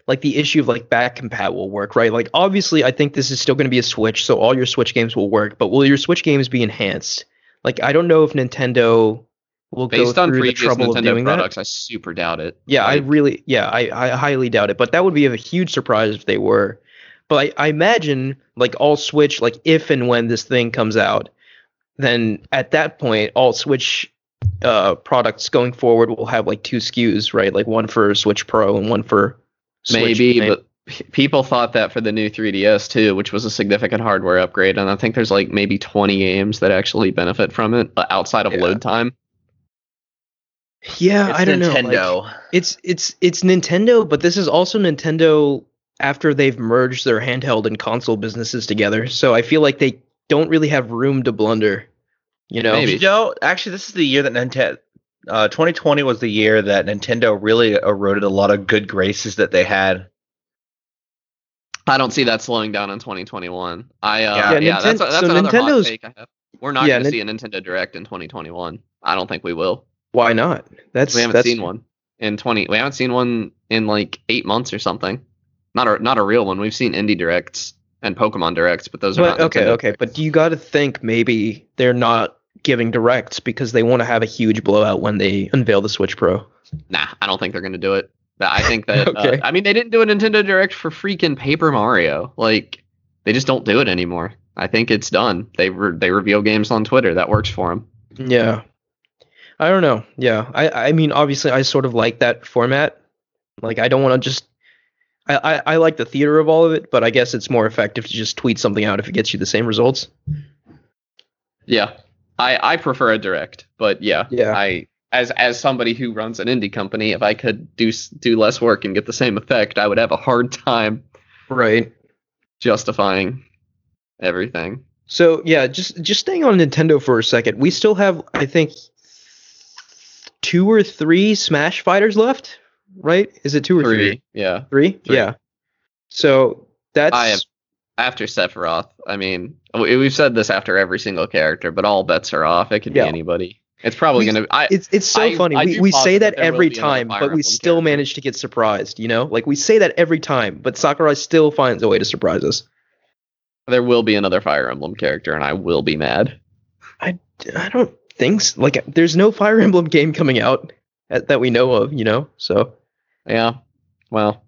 like the issue of like back compat will work, right? Like obviously, I think this is still going to be a Switch, so all your Switch games will work, but will your Switch games be enhanced? Like I don't know if Nintendo will Based go on through the trouble of Nintendo doing that. products, I super doubt it. Yeah, I really, yeah, I, I highly doubt it. But that would be a huge surprise if they were. But I, I imagine, like, all Switch, like, if and when this thing comes out, then at that point, all Switch uh, products going forward will have like two SKUs, right? Like one for Switch Pro and one for Switch maybe, main. but p- people thought that for the new 3DS too, which was a significant hardware upgrade. And I think there's like maybe 20 games that actually benefit from it uh, outside of Yeah. load time. yeah, It's I don't know. Like, it's it's it's Nintendo, but this is also Nintendo after they've merged their handheld and console businesses together. So I feel like they don't really have room to blunder. You know, Maybe. You know, actually, this is the year that Nintendo. Uh, 2020 was the year that Nintendo really eroded a lot of good graces that they had. I don't see that slowing down in 2021. I uh, Yeah, yeah, Yeah, that's, Ninten- that's so another hot Nintendo's- take I have. We're not Yeah, going to Nin- see a Nintendo Direct in 2021. I don't think we will. why not? That's we haven't that's, seen one in 20. We haven't seen one in like eight months or something. Not a not a real one. We've seen indie directs and Pokemon directs, but those are But not. okay, Nintendo okay, directs. but you got to think maybe they're not giving directs because they want to have a huge blowout when they unveil the Switch Pro. Nah, I don't think they're going to do it. But I think that. Okay. uh, I mean, they didn't do a Nintendo Direct for freaking Paper Mario. Like, they just don't do it anymore. I think it's done. They re- they reveal games on Twitter. That works for them. Yeah. I don't know. Yeah. I I mean obviously I sort of like that format. Like I don't want to just I, I, like the theater of all of it, but I guess it's more effective to just tweet something out if it gets you the same results. Yeah, I I prefer a Direct, but yeah, Yeah. I as as somebody who runs an indie company, if I could do do less work and get the same effect, I would have a hard time Right. justifying everything. So yeah, just just staying on Nintendo for a second. We still have I think two or three Smash fighters left, right? Is it two or three? Three, yeah. Three? Three. Yeah. So that's I after Sephiroth. I mean, we- we've said this after every single character, but all bets are off. It could Yeah. be anybody. It's probably gonna. I it's it's so I- funny. I we do we say that that every time, but we still character. manage to get surprised. You know, like we say that every time, but Sakurai still finds a way to surprise us. there will be another Fire Emblem character, and I will be mad. I I don't think so. like there's no Fire Emblem game coming out that, that we know of. You know, so Yeah. Well,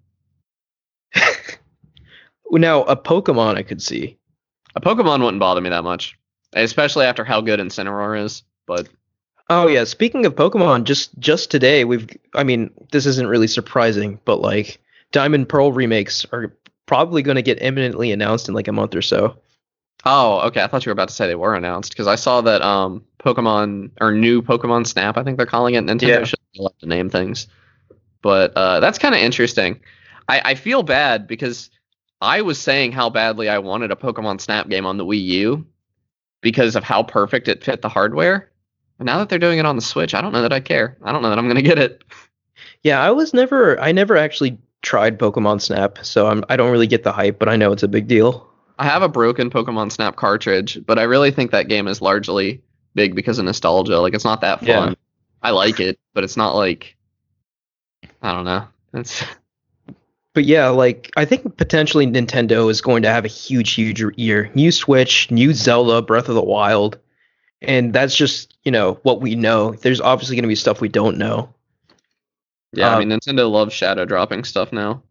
now a Pokemon I could see. a Pokemon wouldn't bother me that much, especially after how good Incineroar is. But Oh yeah, speaking of Pokemon, just just today we've I mean, this isn't really surprising, but like Diamond Pearl remakes are probably going to get imminently announced in like a month or so. Oh, okay. I thought you were about to say they were announced because I saw that um Pokemon or new Pokemon Snap, I think they're calling it. Nintendo Yeah. should love to name things, but uh, that's kind of interesting. I, I feel bad because I was saying how badly I wanted a Pokemon Snap game on the Wii U because of how perfect it fit the hardware. And now that they're doing it on the Switch, I don't know that I care. I don't know that I'm gonna get it. Yeah, I was never I never actually tried Pokemon Snap, so I'm I don't really get the hype, but I know it's a big deal. I have a broken Pokemon Snap cartridge, but I really think that game is largely big because of nostalgia. Like it's not that fun. Yeah. I like it, but it's not like I don't know. It's But yeah, like I think potentially Nintendo is going to have a huge, huge year. New Switch, new Zelda, Breath of the Wild, and that's just you know what we know. There's obviously going to be stuff we don't know. yeah. I Uh, mean, Nintendo loves shadow dropping stuff now.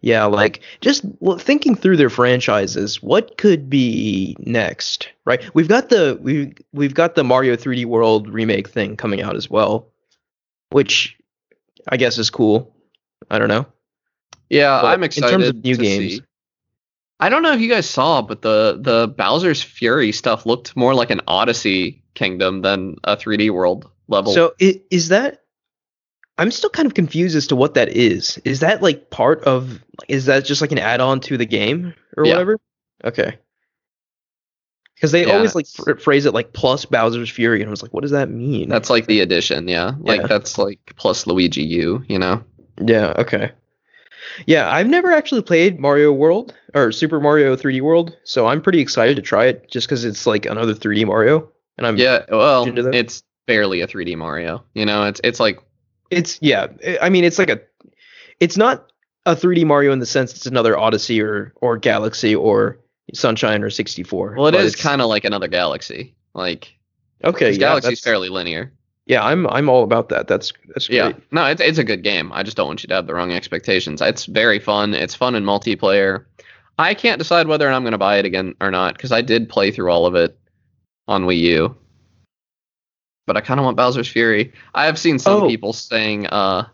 Yeah, like just thinking through their franchises, what could be next? Right? We've got the we we've got the Mario 3D World remake thing coming out as well, which I guess is cool. I don't know. Yeah, But I'm excited. in terms of new games- see. I don't know if you guys saw, but the the Bowser's Fury stuff looked more like an Odyssey Kingdom than a 3D World level. So is that? I'm still kind of confused as to what that is. Is that like part of? Is that just like an add-on to the game or Yeah. whatever? Okay. Because they Yeah, always like phrase it like plus Bowser's Fury, and I was like, what does that mean? that's like the addition, yeah. Like Yeah. that's like plus Luigi U, you know. yeah. Okay. Yeah, I've never actually played Mario World or Super Mario 3D World, so I'm pretty excited to try it just because it's like another 3D Mario, and I'm Yeah, well, it's barely a 3D Mario. You know, it's it's like It's yeah. I- I mean, it's like a. It's not a 3D Mario in the sense it's another Odyssey or or Galaxy or Sunshine or 64. well, it is kind of like another Galaxy. Like okay, Yeah, Galaxy's fairly linear. Yeah, I'm I'm all about that. That's that's great. Yeah, no, it's it's a good game. I just don't want you to have the wrong expectations. It's very fun. It's fun in multiplayer. I can't decide whether I'm going to buy it again or not because I did play through all of it on Wii U. But I kind of want Bowser's Fury. I have seen some Oh. people saying uh,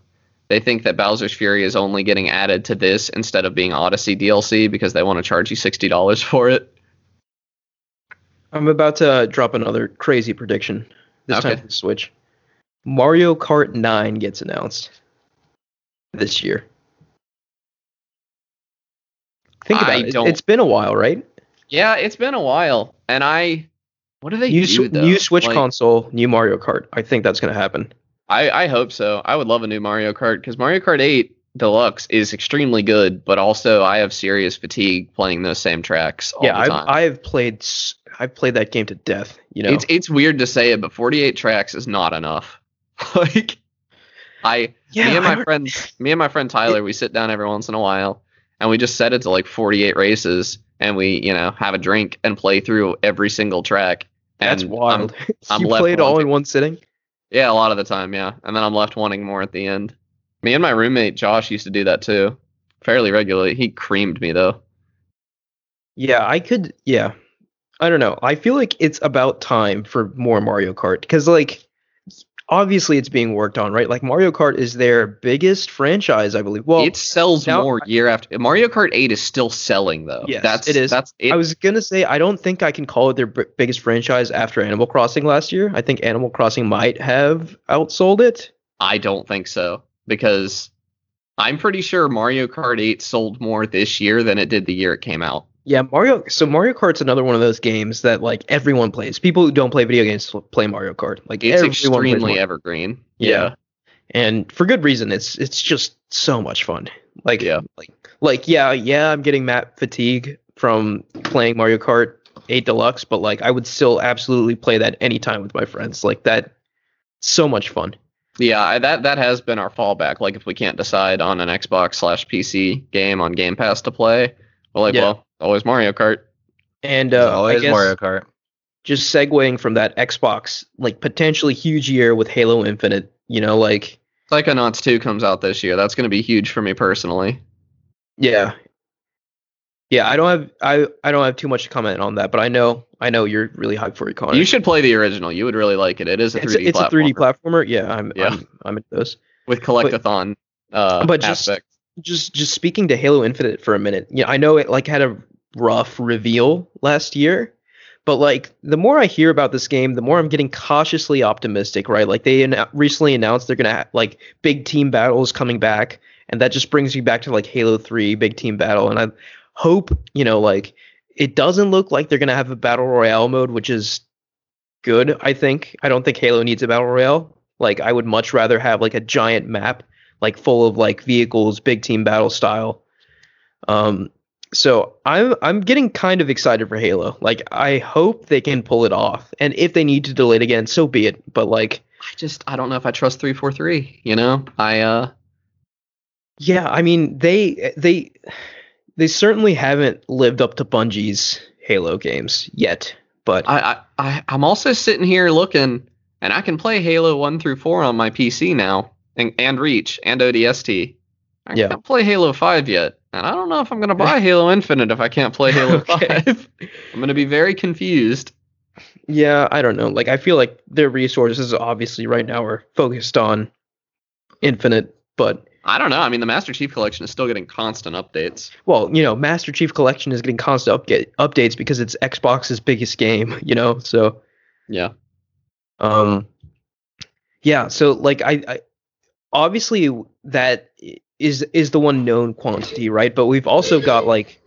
they think that Bowser's Fury is only getting added to this instead of being Odyssey DLC because they want to charge you sixty dollars for it. I'm about to uh, drop another crazy prediction. This Okay. time for the Switch. Mario Kart 9 gets announced this year. Think about I it. don't- It's been a while, right? Yeah, it's been a while, and I. What do they New, do though? new Switch Like- console, new Mario Kart. I think that's going to happen. I, I hope so. I would love a new Mario Kart because Mario Kart 8 Deluxe is extremely good, but also I have serious fatigue playing those same tracks all yeah, the I've time. I've played I've played that game to death. You know, It's it's weird to say it, but 48 tracks is not enough. like I yeah, me and my don't- friend me and my friend Tyler, we sit down every once in a while and we just set it to like 48 races and we, you know, have a drink and play through every single track. That's And I'm- wild. I'm you left played all in one sitting. Yeah, a lot of the time, yeah. And then I'm left wanting more at the end. Me and my roommate Josh used to do that too, fairly regularly. He creamed me though. Yeah, I could. Yeah, I don't know. I feel like it's about time for more Mario Kart because, like, obviously it's being worked on, right? Like Mario Kart is their biggest franchise, I believe. Well, it sells now- more year after. Mario Kart 8 is still selling though. Yes, that's it is. That's it. I was gonna say I don't think I can call it their b- biggest franchise after Animal Crossing last year. I think Animal Crossing might have outsold it. I don't think so because I'm pretty sure Mario Kart 8 sold more this year than it did the year it came out. Yeah, Mario. So Mario Kart's another one of those games that like everyone plays. People who don't play video games play Mario Kart. Like It's extremely evergreen. Yeah. and for good reason. It's it's just so much fun. Like Yeah. like like yeah yeah I'm getting map fatigue from playing Mario Kart 8 Deluxe, but like I would still absolutely play that anytime with my friends. Like that, so much fun. Yeah, I- that that has been our fallback. Like if we can't decide on an Xbox slash PC game on Game Pass to play, well, like Yeah. well, always Mario Kart. And There's uh, I always guess Mario Kart. just segueing from that Xbox like potentially huge year with Halo Infinite. You know, like Psychonauts 2 comes out this year. That's going to be huge for me personally. yeah. Yeah, I don't have I, I don't have too much to comment on that, but I know I know you're really hyped for it, Connor. You should play the original. You would really like it. It is a 3D it's, a, it's a 3D platformer. Yeah, I'm Yeah. I'm I'm into those. with collectathon uh, But just- aspect. Just just speaking to Halo Infinite for a minute. Yeah, I know it like had a rough reveal last year. But like the more I hear about this game, the more I'm getting cautiously optimistic, right? Like they an- recently announced they're gonna have like big team battles coming back, and that just brings me back to like Halo Three big team battle, and I hope you know like it doesn't look like they're gonna have a battle royale mode, which is good. I think I don't think Halo needs a battle royale. Like I would much rather have like a giant map, like full of like vehicles, big team battle style. Um, so I'm I'm getting kind of excited for Halo. Like I hope they can pull it off, and if they need to delay it again, so be it. But like, I just I don't know if I trust three four three. You know, I uh yeah, I mean they they they certainly haven't lived up to Bungie's Halo games yet. But I I I'm also sitting here looking, and I can play Halo one through four on my PC now, and and Reach and ODST. I Yeah. can't play Halo five yet, and I don't know if I'm gonna buy Halo Infinite if I can't play Halo Okay. five. I'm gonna be very confused. yeah, I don't know. Like I feel like their resources obviously right now are focused on Infinite, but I don't know. I mean, the Master Chief Collection is still getting constant updates. well, you know, Master Chief Collection is getting constant update, updates because it's Xbox's biggest game, you know. So Yeah. Um, yeah. So like I, I obviously that is is is the one known quantity, right? But we've also got like,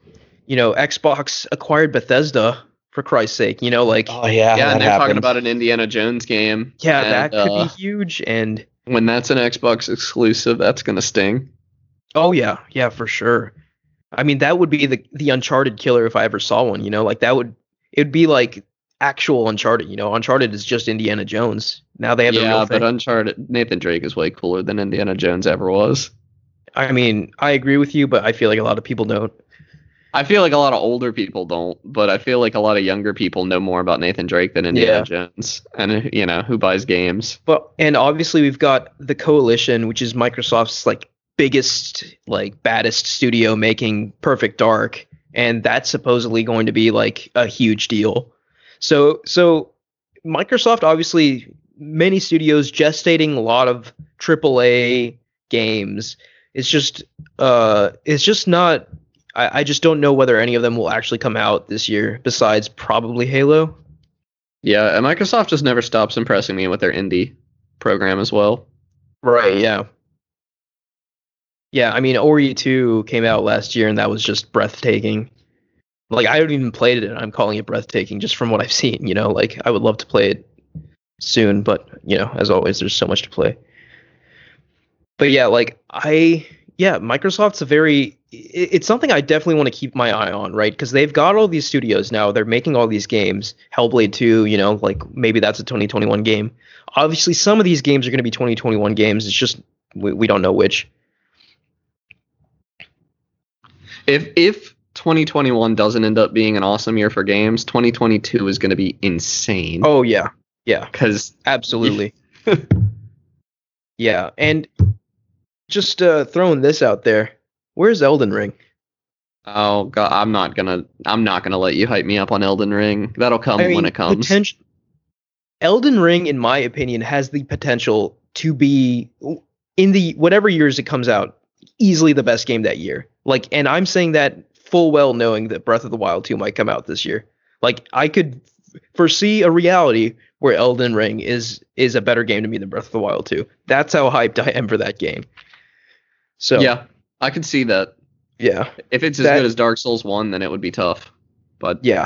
you know, Xbox acquired Bethesda for Christ's sake. You know, like Oh yeah, yeah, and they're talking about an Indiana Jones game. yeah, and, that could uh, be huge. And when that's an Xbox exclusive, that's gonna sting. oh yeah, yeah, for sure. I mean, that would be the the Uncharted killer if I ever saw one. You know, like that would it would be like actual Uncharted. You know, Uncharted is just Indiana Jones. Now they have the yeah, but Uncharted, Nathan Drake is way cooler than Indiana Jones ever was. I mean, I agree with you, but I feel like a lot of people don't. I feel like a lot of older people don't, but I feel like a lot of younger people know more about Nathan Drake than Indiana Jones, and you know who buys games. Well, and obviously we've got the Coalition, which is Microsoft's like biggest, like baddest studio making Perfect Dark, and that's supposedly going to be like a huge deal. So, so Microsoft obviously many studios gestating a lot of AAA games. It's just, uh, it's just not. I, I just don't know whether any of them will actually come out this year. Besides, probably Halo. Yeah, and Microsoft just never stops impressing me with their indie program as well. Right, yeah. Yeah, I mean Ori 2 came out last year and that was just breathtaking. Like I haven't even played it and I'm calling it breathtaking just from what I've seen, you know, like I would love to play it soon, but you know, as always there's so much to play. But yeah, like I yeah, Microsoft's a very it's something I definitely want to keep my eye on, right? Cuz they've got all these studios now, they're making all these games. Hellblade 2, you know, like maybe that's a 2021 game obviously some of these games are going to be 2021 games it's just we, we don't know which If if 2021 doesn't end up being an awesome year for games, 2022 is going to be insane. oh yeah yeah because absolutely yeah and just uh throwing this out there where's elden ring oh god, I'm not gonna I'm not gonna let you hype me up on Elden Ring. That'll come I mean, when it comes. potent- elden ring in my opinion has the potential to be in the whatever years it comes out easily the best game that year like and i'm saying that full well knowing that breath of the wild 2 might come out this year. Like i could foresee a reality where elden ring is is a better game to me than breath of the wild 2 that's how hyped i am for that game. So yeah, I could see that. yeah. If it's as That- good as Dark Souls One, then it would be tough. But yeah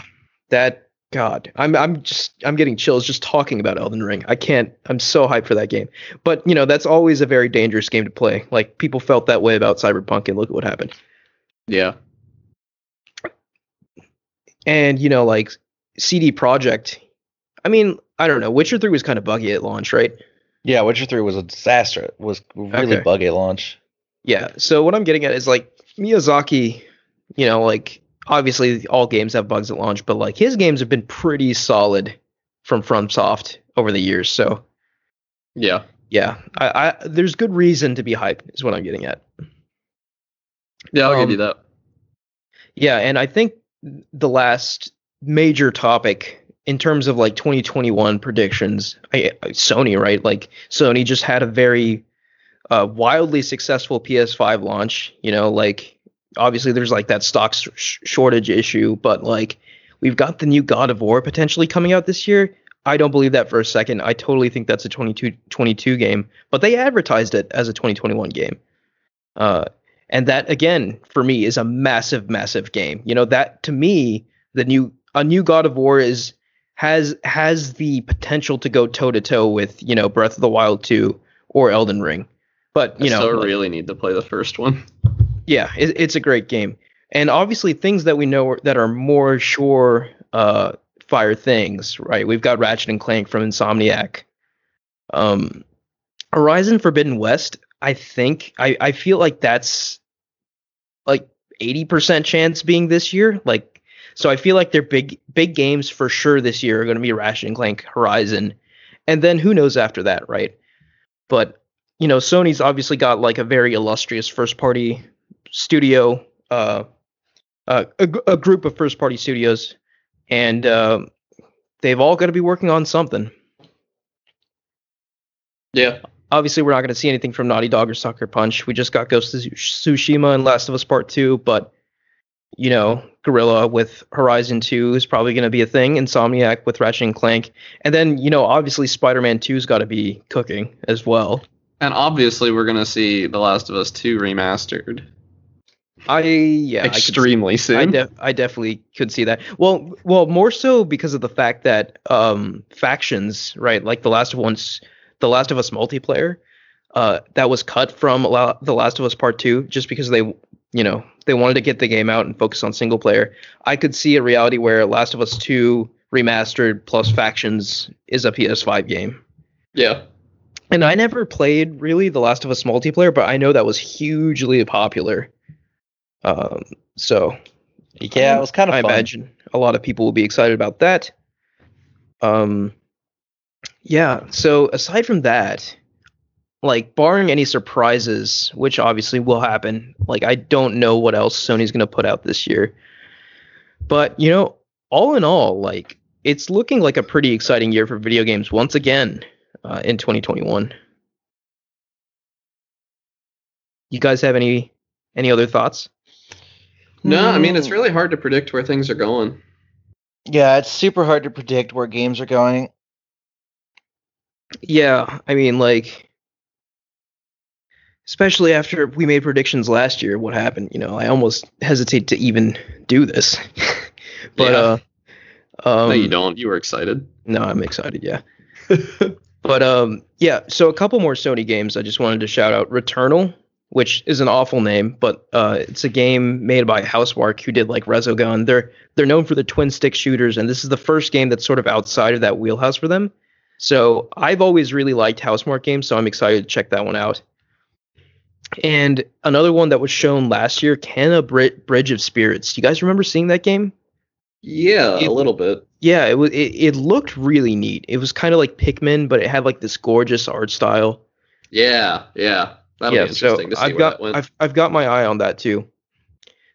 that god i'm i'm just i'm getting chills just talking about elden ring. I can't i'm so hyped for that game. But you know that's always a very dangerous game to play. Like people felt that way about cyberpunk and look at what happened. Yeah, and you know like CD Projekt i mean i don't know witcher 3 was kind of buggy at launch right Yeah, Witcher Three was a disaster. It was really Okay. buggy at launch. yeah so what i'm getting at is like miyazaki you know like obviously all games have bugs at launch but like his games have been pretty solid from FromSoft over the years so yeah. yeah, I, I there's good reason to be hyped is what I'm getting at. Yeah, I'll Um, give you that. Yeah, and I think the last major topic in terms of like 2021 predictions, I, Sony, right? Like Sony just had a very uh, wildly successful PS5 launch. You know, like obviously there's like that stock sh- shortage issue, but like we've got the new God of War potentially coming out this year. I don't believe that for a second. I totally think that's a 22 22 game, but they advertised it as a 2021 game. Uh, and that again for me is a massive massive game. You know, that to me the new a new God of War is has has the potential to go toe to toe with, you know, Breath of the Wild 2 or Elden Ring. But, you I know, still really need to play the first one. yeah, it, it's a great game, and obviously things that we know are- that are more sure uh, fire things, right? We've got Ratchet and Clank from Insomniac. Um, Horizon Forbidden West, I think I I feel like that's like eighty percent chance being this year, like. So I feel like their big big games for sure this year are going to be Ratchet and Clank, Horizon, and then who knows after that, right? But you know, Sony's obviously got like a very illustrious first party studio, uh, uh, a, a group of first party studios, and uh, they've all got to be working on something. Yeah. Obviously, we're not going to see anything from Naughty Dog or Sucker Punch. We just got Ghost of Tsushima and Last of Us Part Two, but you know, Guerrilla with Horizon Two is probably going to be a thing. Insomniac with Ratchet and Clank, and then you know, obviously, Spider Man Two's got to be cooking as well. And obviously, we're going to see The Last of Us 2 remastered I yeah, I see- extremely I, soon. def- I definitely could see that. Well, well, more so because of the fact that um, factions, right, like the Last of Us, the Last of Us multiplayer, uh, that was cut from La- the Last of Us Part Two, just because they, you know, they wanted to get the game out and focus on single player. I could see a reality where Last of Us Two remastered plus factions is a PS5 game. yeah. And I never played really the Last of Us multiplayer, but I know that was hugely popular. Um, so Yeah, it was kind of I fun. imagine a lot of people will be excited about that. Um, yeah. So aside from that, like barring any surprises, which obviously will happen, like I don't know what else Sony's gonna put out this year. But you know, all in all, like it's looking like a pretty exciting year for video games once again uh, in 2021. You guys have any any other thoughts? No, I mean, it's really hard to predict where things are going. Yeah, it's super hard to predict where games are going. Yeah, I mean, like, especially after we made predictions last year, what happened? You know, I almost hesitate to even do this. but Yeah. uh, um, no, you don't. You were excited. No, I'm excited. Yeah, but um, yeah. So a couple more Sony games I just wanted to shout out. Returnal, which is an awful name, but uh, it's a game made by Housemarque, who did like Resogun. They're they're known for the twin stick shooters, and this is the first game that's sort of outside of that wheelhouse for them. So I've always really liked Housemarque games, so I'm excited to check that one out. And another one that was shown last year, Kena Bri- Bridge of Spirits. Do you guys remember seeing that game? Yeah, It- a little bit. Yeah, it was. It, it looked really neat. It was kind of like Pikmin, but it had like this gorgeous art style. Yeah, yeah. That'll yeah, be so interesting to see I've got. I've I've got my eye on that too.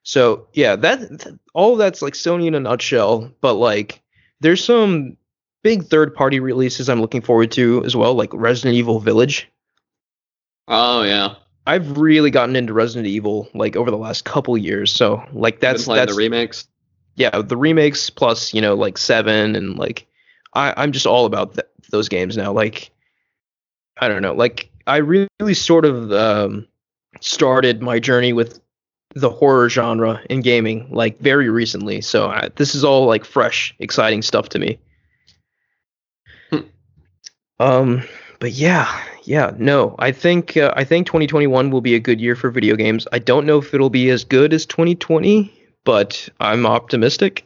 So yeah, that th- all of that's like Sony in a nutshell. But like, there's some big third party releases I'm looking forward to as well, like Resident Evil Village. oh yeah. I've really gotten into Resident Evil like over the last couple years. So like that's that's the remakes. yeah the remakes plus you know like seven and like I, i'm just all about th- those games now like i don't know like i really sort of um, started my journey with the horror genre in gaming like very recently so I, this is all like fresh exciting stuff to me. Um but yeah yeah no i think uh, i think 2021 will be a good year for video games i don't know if it'll be as good as 2020 but i'm optimistic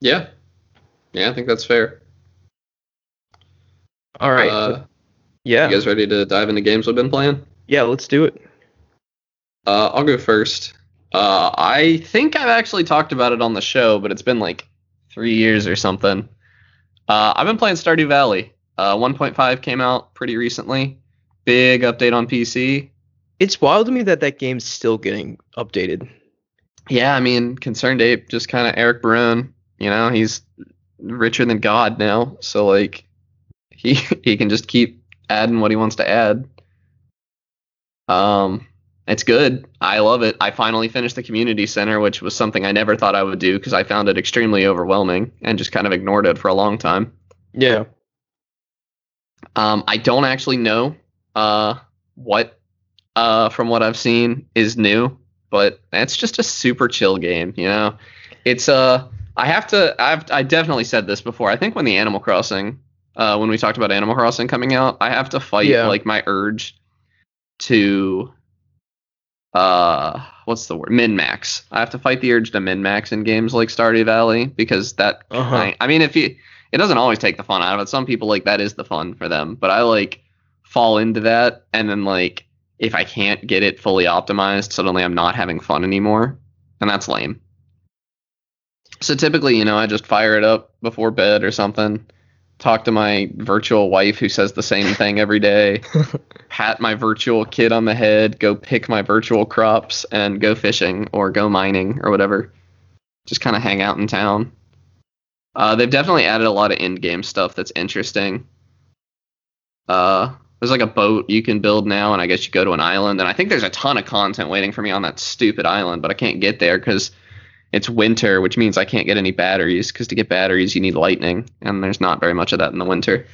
Yeah. Yeah, I think that's fair. all right Uh, yeah You guys ready to dive into games we've been playing? yeah let's do it Uh, I'll go first. Uh, I think I've actually talked about it on the show, but it's been like three years or something. Uh, I've been playing Stardew Valley. Uh, 1.5 came out pretty recently. Big update on PC. it's wild to me that that game's still getting updated Yeah, I mean, ConcernedApe, just kind of Eric Barone. You know, he's richer than God now, so like, he he can just keep adding what he wants to add. Um, it's good. I love it. I finally finished the community center, which was something I never thought I would do because I found it extremely overwhelming and just kind of ignored it for a long time. Yeah. Um, I don't actually know uh, what, uh, from what I've seen, is new, but it's just a super chill game. You know, it's uh, I have to. I've I definitely said this before. I think when the Animal Crossing, uh, when we talked about Animal Crossing coming out, I have to fight Yeah. like my urge to, uh, what's the word? Min max. I have to fight the urge to min max in games like Stardew Valley because that. Uh-huh. I, I mean, if you, it doesn't always take the fun out of it. Some people like that is the fun for them, but I like fall into that and then like if I can't get it fully optimized, suddenly I'm not having fun anymore, and that's lame. So typically, you know, I just fire it up before bed or something. Talk to my virtual wife who says the same thing every day. pat my virtual kid on the head, go pick my virtual crops, and go fishing or go mining or whatever. Just kind of hang out in town. Uh, they've definitely added a lot of in-game stuff that's interesting. Uh, there's like a boat you can build now, and I guess you go to an island, and I think there's a ton of content waiting for me on that stupid island, but I can't get there because it's winter, which means I can't get any batteries. Because to get batteries, you need lightning, and there's not very much of that in the winter.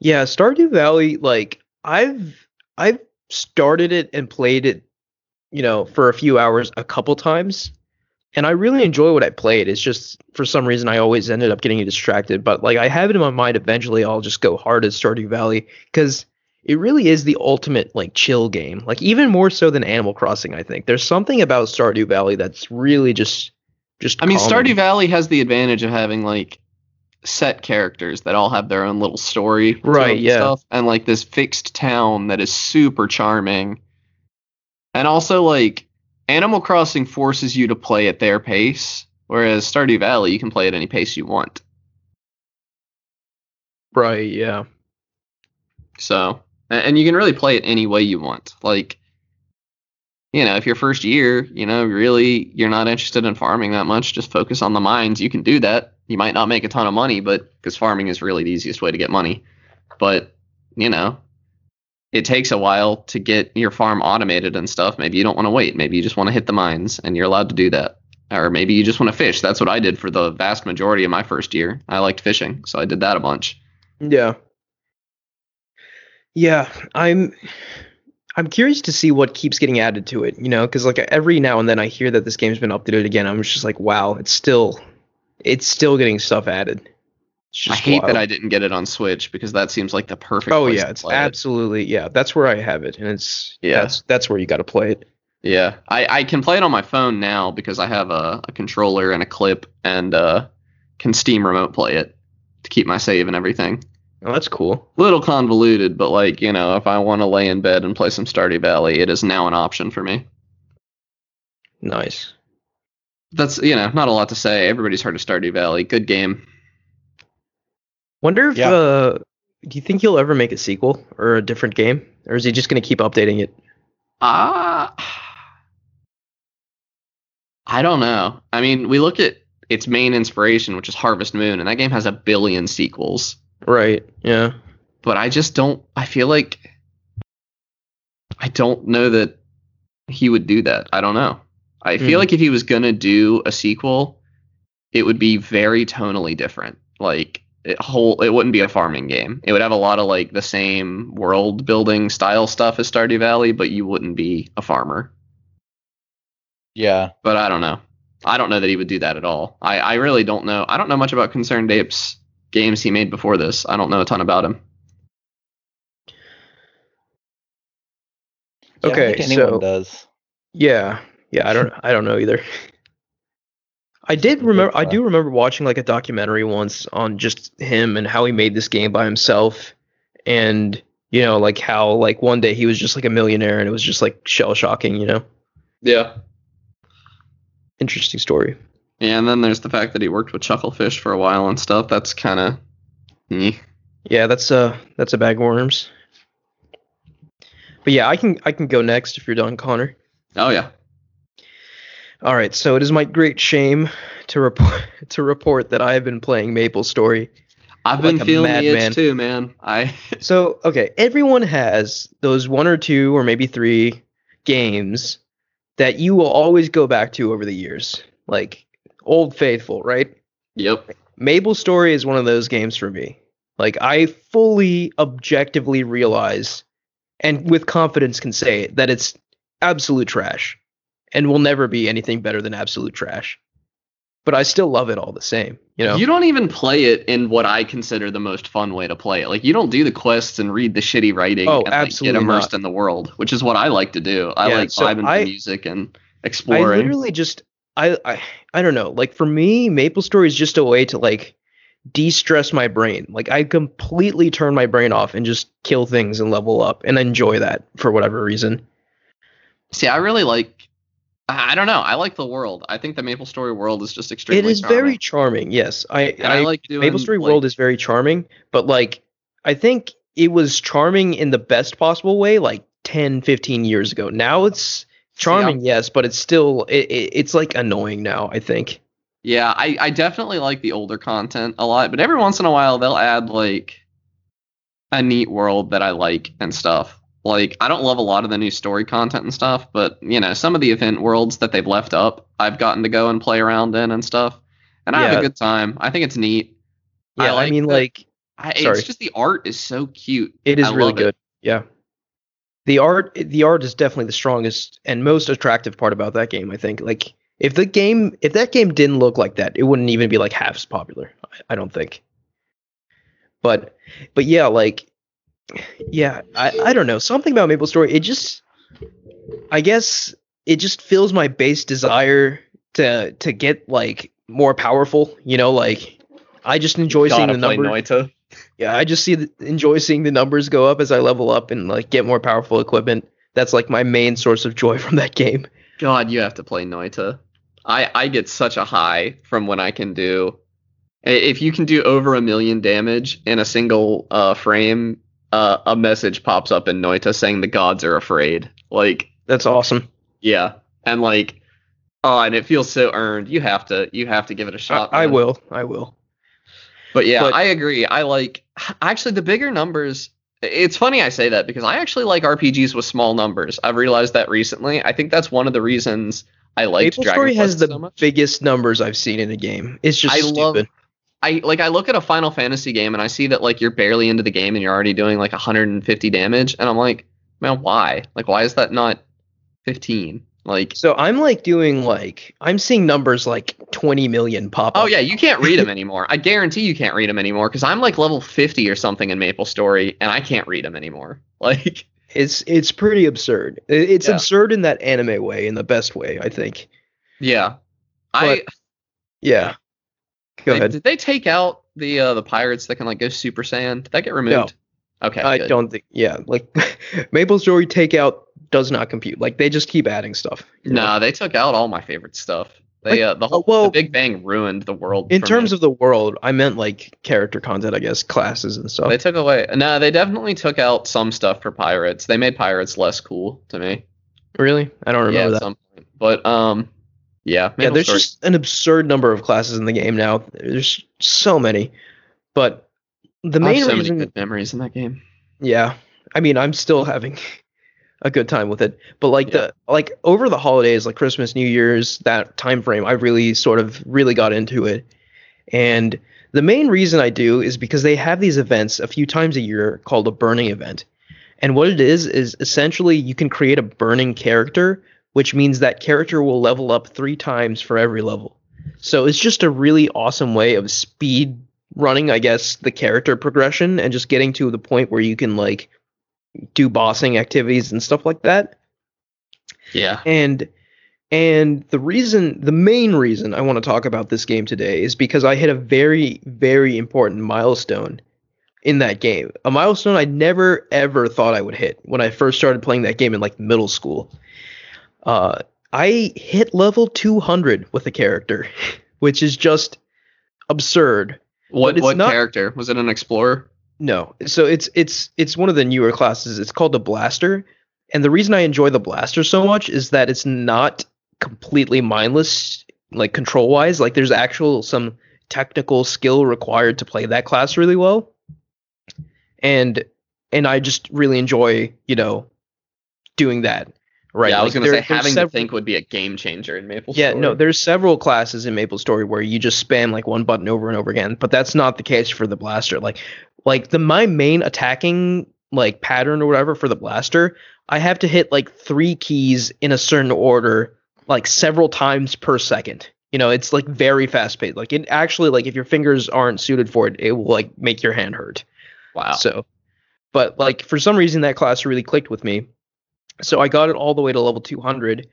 Yeah, Stardew Valley, like I've I've started it and played it, you know, for a few hours a couple times. And I really enjoy what I played. It's just for some reason I always ended up getting distracted. But like I have it in my mind eventually I'll just go hard at Stardew Valley because it really is the ultimate like chill game. Like even more so than Animal Crossing, I think. There's something about Stardew Valley that's really just just I mean, calming. Stardew Valley has the advantage of having like set characters that all have their own little story, Right, and yeah. stuff, and like this fixed town that is super charming, and also like Animal Crossing forces you to play at their pace, whereas Stardew Valley you can play at any pace you want. Right, yeah. So, and you can really play it any way you want. Like, you know, if your first year, you know, really you're not interested in farming that much, just focus on the mines. You can do that. You might not make a ton of money, but because farming is really the easiest way to get money. But, you know, it takes a while to get your farm automated and stuff. Maybe you don't want to wait. Maybe you just want to hit the mines and you're allowed to do that. Or maybe you just want to fish. That's what I did for the vast majority of my first year. I liked fishing, so I did that a bunch. Yeah. Yeah, I'm I'm curious to see what keeps getting added to it, you know, cuz like every now and then I hear that this game's been updated again. I'm just like, wow, it's still it's still getting stuff added. I hate that. I didn't get it on Switch because that seems like the perfect. Oh place yeah, to it's play it. absolutely yeah, that's where I have it and it's Yeah. that's that's where you got to play it. Yeah, I, I can play it on my phone now because I have a, a controller and a clip and uh, can Steam Remote play it to keep my save and everything. Oh, that's cool. A Little convoluted, but like you know, if I want to lay in bed and play some Stardew Valley, it is now an option for me. Nice. That's you know not a lot to say. Everybody's heard of Stardew Valley. Good game. Wonder if Yeah. uh do you think he'll ever make a sequel or a different game or is he just going to keep updating it? Ah, I don't know. I mean, we look at its main inspiration, which is Harvest Moon, and that game has a billion sequels. Right. Yeah. but I just don't. I feel like I don't know that he would do that. I don't know. I feel Mhm. like if he was gonna do a sequel, it would be very tonally different. Like it whole, it wouldn't be a farming game. It would have a lot of like the same world building style stuff as Stardew Valley, but you wouldn't be a farmer. Yeah. But I don't know. I don't know that he would do that at all. I, I really don't know. I don't know much about ConcernedApe's games he made before this. I don't know a ton about him. Yeah, Okay, don't think anyone so- does. Yeah, yeah. I don't. I don't know either. I did remember. I do remember watching like a documentary once on just him and how he made this game by himself, and you know, like how like one day he was just like a millionaire, and it was just like shell shocking. You know, Yeah. interesting story. Yeah, and then there's the fact that he worked with Chucklefish for a while and stuff. That's kind of. Yeah, that's uh that's a bag of worms. But yeah, I can I can go next if you're done, Connor. Oh yeah. All right, so it is my great shame to report to report that I have been playing MapleStory. I've been like a feeling the madman. itch too, man. I So, okay, everyone has those one or two or maybe three games that you will always go back to over the years. Like Old Faithful, right? yep. MapleStory is one of those games for me. Like I fully objectively realize and with confidence can say that it's absolute trash and will never be anything better than absolute trash. But I still love it all the same, you know. You don't even play it in what I consider the most fun way to play it. Like you don't do the quests and read the shitty writing Oh, and like, absolutely get immersed not. in the world, which is what I like to do. I Yeah, like so vibing I- to music and I exploring. literally just I, I I don't know. Like for me, Maple Story is just a way to like de-stress my brain. Like I completely turn my brain off and just kill things and level up and enjoy that for whatever reason. See, I really like. I I don't know. I like the world. I think the Maple Story world is just extremely. it is charming. very charming. Yes, I And I, like doing Maple Story like, World is very charming, but like I think it was charming in the best possible way like 10, 15 years ago. Now it's charming, yes, but it's still it, it, it's like annoying now, I think. Yeah, I, I definitely like the older content a lot, but every once in a while they'll add like a neat world that I like and stuff. Like I don't love a lot of the new story content and stuff, but you know, some of the event worlds that they've left up, I've gotten to go and play around in and stuff. And I have a good time. I think it's neat. Yeah, I, like mean that- like I, it's just the art is so cute. It is I really love it. good. Yeah. The art the art is definitely the strongest and most attractive part about that game, I think. Like if the game if that game didn't look like that, it wouldn't even be like half as popular. I, I don't think. But but yeah, like yeah, I, I don't know. Something about Maple Story, it just I guess it just fills my base desire to to get like more powerful, you know, like I just enjoy seeing Gotta the play numbers. Noita. Yeah, I just see the, enjoy seeing the numbers go up as I level up and like get more powerful equipment. That's like my main source of joy from that game. God, you have to play Noita. I I get such a high from when I can do. If you can do over a million damage in a single uh, frame, uh, a message pops up in Noita saying the gods are afraid. Like, That's awesome. yeah, and like, oh, and it feels so earned. You have to you have to give it a shot. I man. will. I will. But yeah, But- I agree. I like actually the bigger numbers. It's funny I say that because I actually like RPGs with small numbers. I've realized that recently. I think that's one of the reasons I liked Maple Dragon Story has Quest the so much. biggest numbers I've seen in a game. It's just I love- stupid. I like I look at a Final Fantasy game and I see that like you're barely into the game and you're already doing like 150 damage and I'm like, man, why? Like why is that not 15? Like So I'm like doing like I'm seeing numbers like 20 million pop up. Oh yeah, you can't read them anymore. I guarantee you can't read them anymore because I'm like level 50 or something in Maple Story and I can't read them anymore. Like It's it's pretty absurd. It's Yeah. absurd in that anime way, in the best way, I think. yeah, I Yeah. Go They- ahead. Did they take out the uh, the pirates that can like go Super Saiyan? Did that get removed? Okay. I good. don't think. Yeah, like Maple Story Takeout does not compute. Like they just keep adding stuff. know? Nah, they took out all my favorite stuff. They uh, the whole well- the Big Bang ruined the world. In terms me. of the world, I meant like character content, I guess, classes and stuff. they took away. No, they definitely took out some stuff for pirates. They made pirates less cool to me. really? I don't remember at that. But um, yeah, yeah, there's Story- just an absurd number of classes in the game now. There's so many. But the main so reason many good memories in that game. Yeah. I mean, I'm still having a good time with it. But like Yeah. the like over the holidays, like Christmas, New Year's, that time frame, I really sort of really got into it. And the main reason I do is because they have these events a few times a year called a burning event. And what it is is essentially you can create a burning character, which means that character will level up 3 times for every level. So it's just a really awesome way of speed running, I guess, the character progression and just getting to the point where you can like do bossing activities and stuff like that. Yeah. And and the reason the main reason I want to talk about this game today is because I hit a very very important milestone in that game. A milestone I never ever thought I would hit when I first started playing that game in like middle school. Uh I hit level 200 with a character, which is just absurd. What what not- character was it? An explorer? No. So it's it's it's one of the newer classes. It's called the Blaster. And the reason I enjoy the Blaster so much is that it's not completely mindless like control wise. Like there's actual some technical skill required to play that class really well. And and I just really enjoy, you know, doing that. Right. Yeah, I was Like, gonna there- say having several- to think would be a game changer in Maple yeah, Story. no, there's several classes in Maple Story where you just spam like one button over and over again, but that's not the case for the blaster. Like like the my main attacking like pattern or whatever for the blaster, I have to hit like three keys in a certain order like several times per second. You know, it's like very fast paced. Like it actually like if your fingers aren't suited for it, it will like make your hand hurt. wow. So, but like for some reason that class really clicked with me. So I got it all the way to level 200.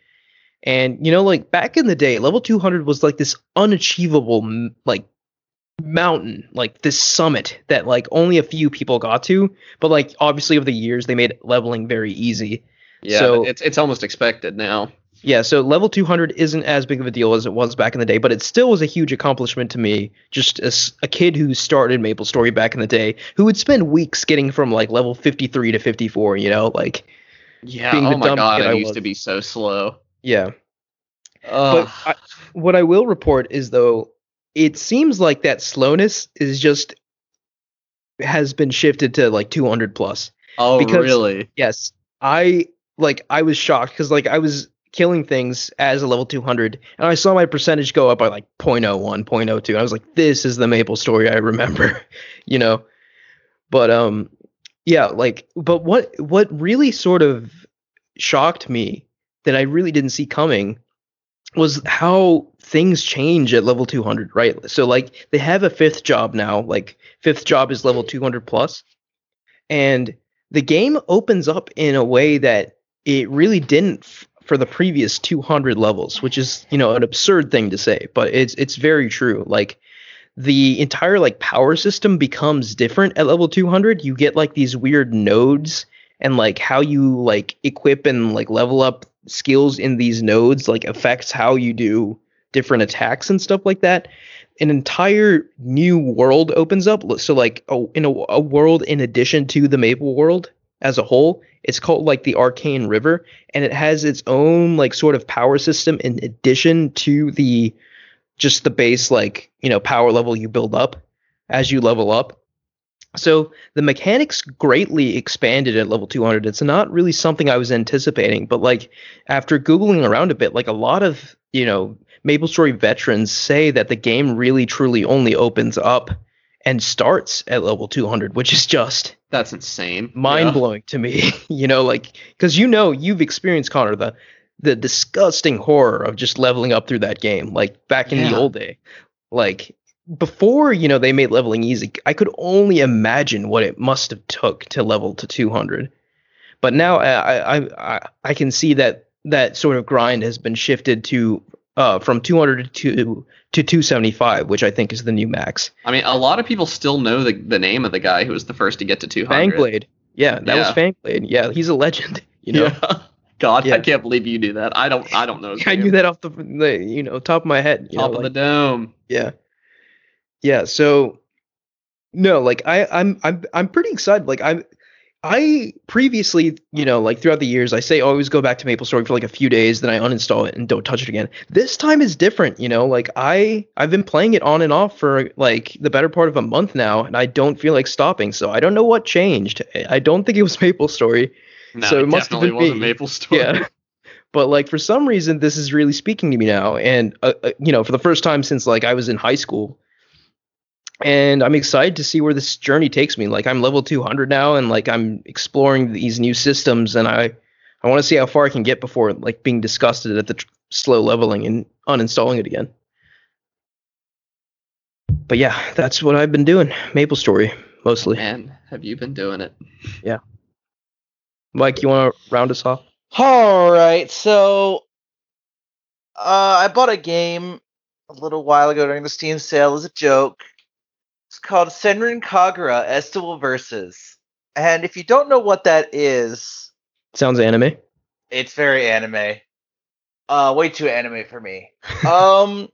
And you know, like back in the day, level 200 was like this unachievable like mountain, like this summit that like only a few people got to. But like obviously over the years they made leveling very easy. yeah, so- it's it's almost expected now. Yeah, so level 200 isn't as big of a deal as it was back in the day, but it still was a huge accomplishment to me. Just as a kid who started Maple Story back in the day, who would spend weeks getting from like level 53 to 54, you know, like Yeah. being oh the my god, I I used was. to be so slow. yeah. Ugh. But I, what I will report is though, it seems like that slowness is just has been shifted to like 200 plus. oh because- really? Yes, I like I was shocked because like I was killing things as a level 200 and I saw my percentage go up by like 0.01, 0.02. And I was like, this is the Maple story I remember, you know. But um yeah, like but what what really sort of shocked me that I really didn't see coming was how things change at level 200, right? So like they have a fifth job now, like fifth job is level 200 plus, and the game opens up in a way that it really didn't f- for the previous 200 levels, which is you know an absurd thing to say, but it's it's very true. Like the entire like power system becomes different at level 200. You get like these weird nodes and like how you like equip and like level up skills in these nodes like affects how you do different attacks and stuff like that an entire new world opens up. So like a, in a, a world in addition to the maple world as a whole it's called like the arcane river and it has its own like sort of power system in addition to the just the base like you know power level you build up as you level up. So the mechanics greatly expanded at level 200 it's not really something i was anticipating but like after googling around a bit like a lot of you know maple story veterans say that the game really truly only opens up and starts at level 200 which is just That's insane. mind Yeah. blowing to me. you know, like because you know you've experienced Connor the the disgusting horror of just leveling up through that game, like back in the old day. Like before, you know, they made leveling easy. I could only imagine what it must have took to level to 200. But now I I I, I can see that that sort of grind has been shifted to uh from 200 to to 275, which I think is the new max. I mean, a lot of people still know the the name of the guy who was the first to get to 200. Fangblade. Yeah, that was Yeah. Fangblade. Yeah, he's a legend. You know. Yeah. God, I can't believe you knew that. I don't. I don't know. I knew that off the, the you know top of my head. Top know, of like, the dome. yeah, yeah. So no, like I, I'm, I'm, I'm pretty excited. Like I'm, I previously, you know, like throughout the years, I say always go back to Maple Story for like a few days, then I uninstall it and don't touch it again. This time is different. You know, like I, I've been playing it on and off for like the better part of a month now, and I don't feel like stopping. So I don't know what changed. I don't think it was Maple Story. No, So it it must have definitely been wasn't me. Maple Yeah. But like for some reason, this is really speaking to me now, and uh, uh, you know, for the first time since like I was in high school, and I'm excited to see where this journey takes me. Like I'm level 200 now, and like I'm exploring these new systems, and I I want to see how far I can get before like being disgusted at the tr- slow leveling and uninstalling it again. But yeah, that's what I've been doing. Maple Story mostly. Man, have you been doing it? Yeah. Mike, you want to round us off? All right, so uh, I bought a game a little while ago during the Steam sale as a joke. It's called Senran Kagura Estival Versus. And if you don't know what that is, Sounds anime. it's very anime. Uh, way too anime for me. um,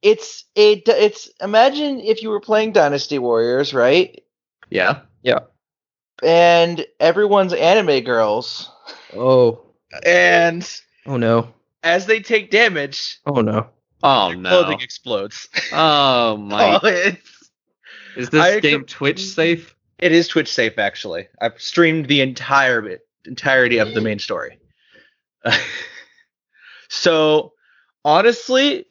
it's a d- it's imagine if you were playing Dynasty Warriors, right? Yeah. Yeah. And everyone's anime girls, Oh, and oh no, as they take damage, oh no. Oh no. Clothing explodes. Oh my. Oh, it's, Is this I game com- Twitch safe? it is Twitch safe actually. I've streamed the entire bit, entirety of the main story. so honestly,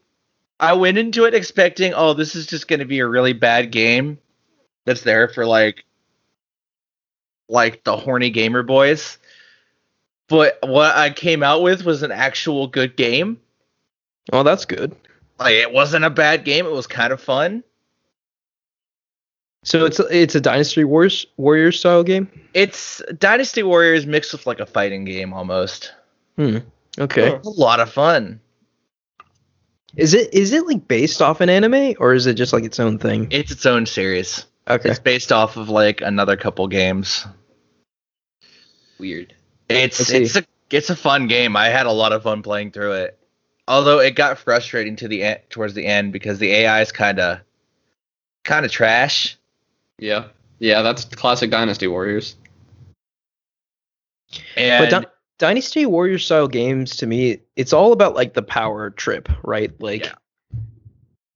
I went into it expecting, oh, this is just going to be a really bad game that's there for like like the horny gamer boys. But what I came out with was an actual good game. Oh, that's good. Like it wasn't a bad game. It was kind of fun. So it's it's a Dynasty Warriors Warrior style game. It's Dynasty Warriors mixed with like a fighting game almost. Hmm. Okay. It's a lot of fun. Is it is it like based off an anime or is it just like its own thing? It's its own series. Okay. It's based off of like another couple games. Weird. It's it's a it's a fun game. I had a lot of fun playing through it. Although it got frustrating to the end, towards the end because the AI is kind of kind of trash. Yeah. Yeah, that's classic Dynasty Warriors. And but Dy- Dynasty Warrior style games to me, it's all about like the power trip, right? Like Yeah.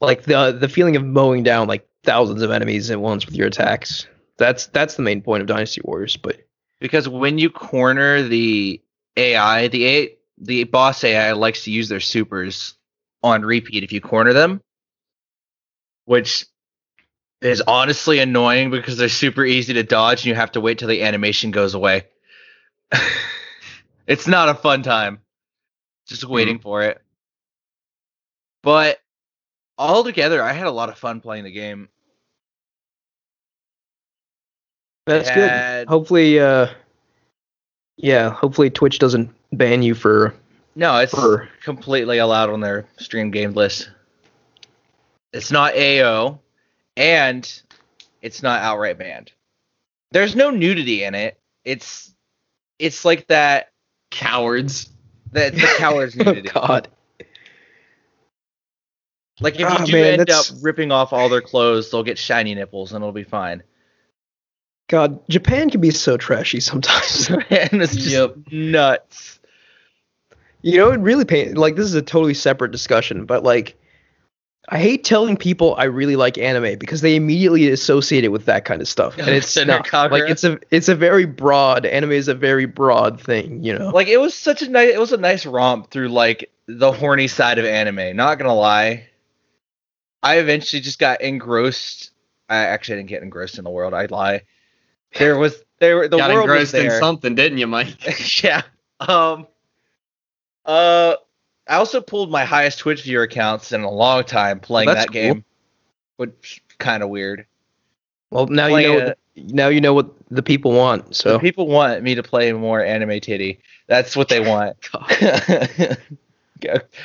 like the the feeling of mowing down like thousands of enemies at once with your attacks. That's that's the main point of Dynasty Warriors, but because when you corner the AI, the A, the boss AI likes to use their supers on repeat if you corner them, which is honestly annoying because they're super easy to dodge and you have to wait till the animation goes away. it's not a fun time just waiting for it. But altogether, I had a lot of fun playing the game. that's Had- good. Hopefully uh yeah, hopefully Twitch doesn't ban you for No, it's for completely allowed on their stream game list. It's not AO, and it's not outright banned. There's no nudity in it. It's it's like that Cowards. that the coward's Oh nudity. god. Like if you Ah, do man, end up ripping off all their clothes, they'll get shiny nipples and it'll be fine. God, Japan can be so trashy sometimes. and it's just Yep. nuts. You know, it really pain. Like this is a totally separate discussion, but like, I hate telling people I really like anime because they immediately associate it with that kind of stuff, and it's not. Like it's a it's a very broad anime is a very broad thing, you know. Like it was such a nice it was a nice romp through like the horny side of anime. Not gonna lie. I eventually just got engrossed. I actually didn't get engrossed in the world. I'd lie. There was there the Got world was engrossed in something, didn't you, Mike? yeah. Um. Uh. I also pulled my highest Twitch viewer accounts in a long time playing That's that game, which kind of weird. well, now you know. a- What the, now you know what the people want. So So people want me to play more anime titty. That's what they want.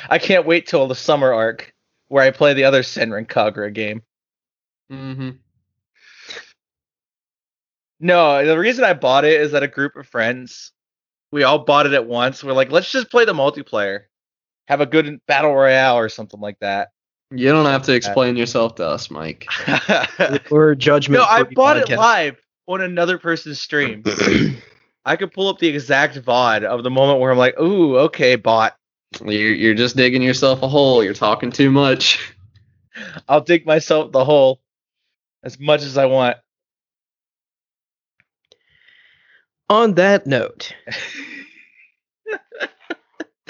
I can't wait till the summer arc where I play the other Senran Kagura game. mm-hmm. No, the reason I bought it is that a group of friends, we all bought it at once. We're like, let's just play the multiplayer, have a good battle royale or something like that. You don't have to uh, explain yourself to us, Mike. we're judgment. no, I free bought it live on another person's stream. I could pull up the exact VOD of the moment where I'm like, ooh, okay, bot. You're, you're just digging yourself a hole. You're talking too much. I'll dig myself the hole as much as I want. On that note,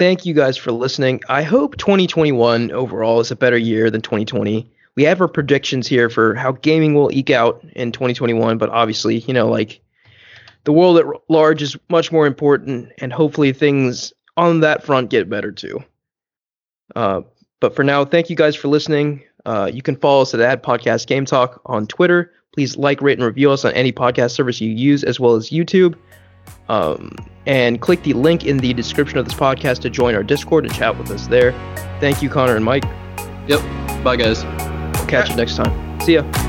thank you guys for listening. I hope 2021 overall is a better year than 2020. We have our predictions here for how gaming will eke out in 2021, but obviously, you know, like the world at large is much more important, and hopefully things on that front get better too. Uh, but for now, thank you guys for listening. Uh, you can follow us at Ad Podcast Game Talk on Twitter. Please like, rate, and review us on any podcast service you use, as well as YouTube. Um, and click the link in the description of this podcast to join our Discord and chat with us there. Thank you, Connor and Mike. Yep. Bye, guys. We'll catch you next time. See ya.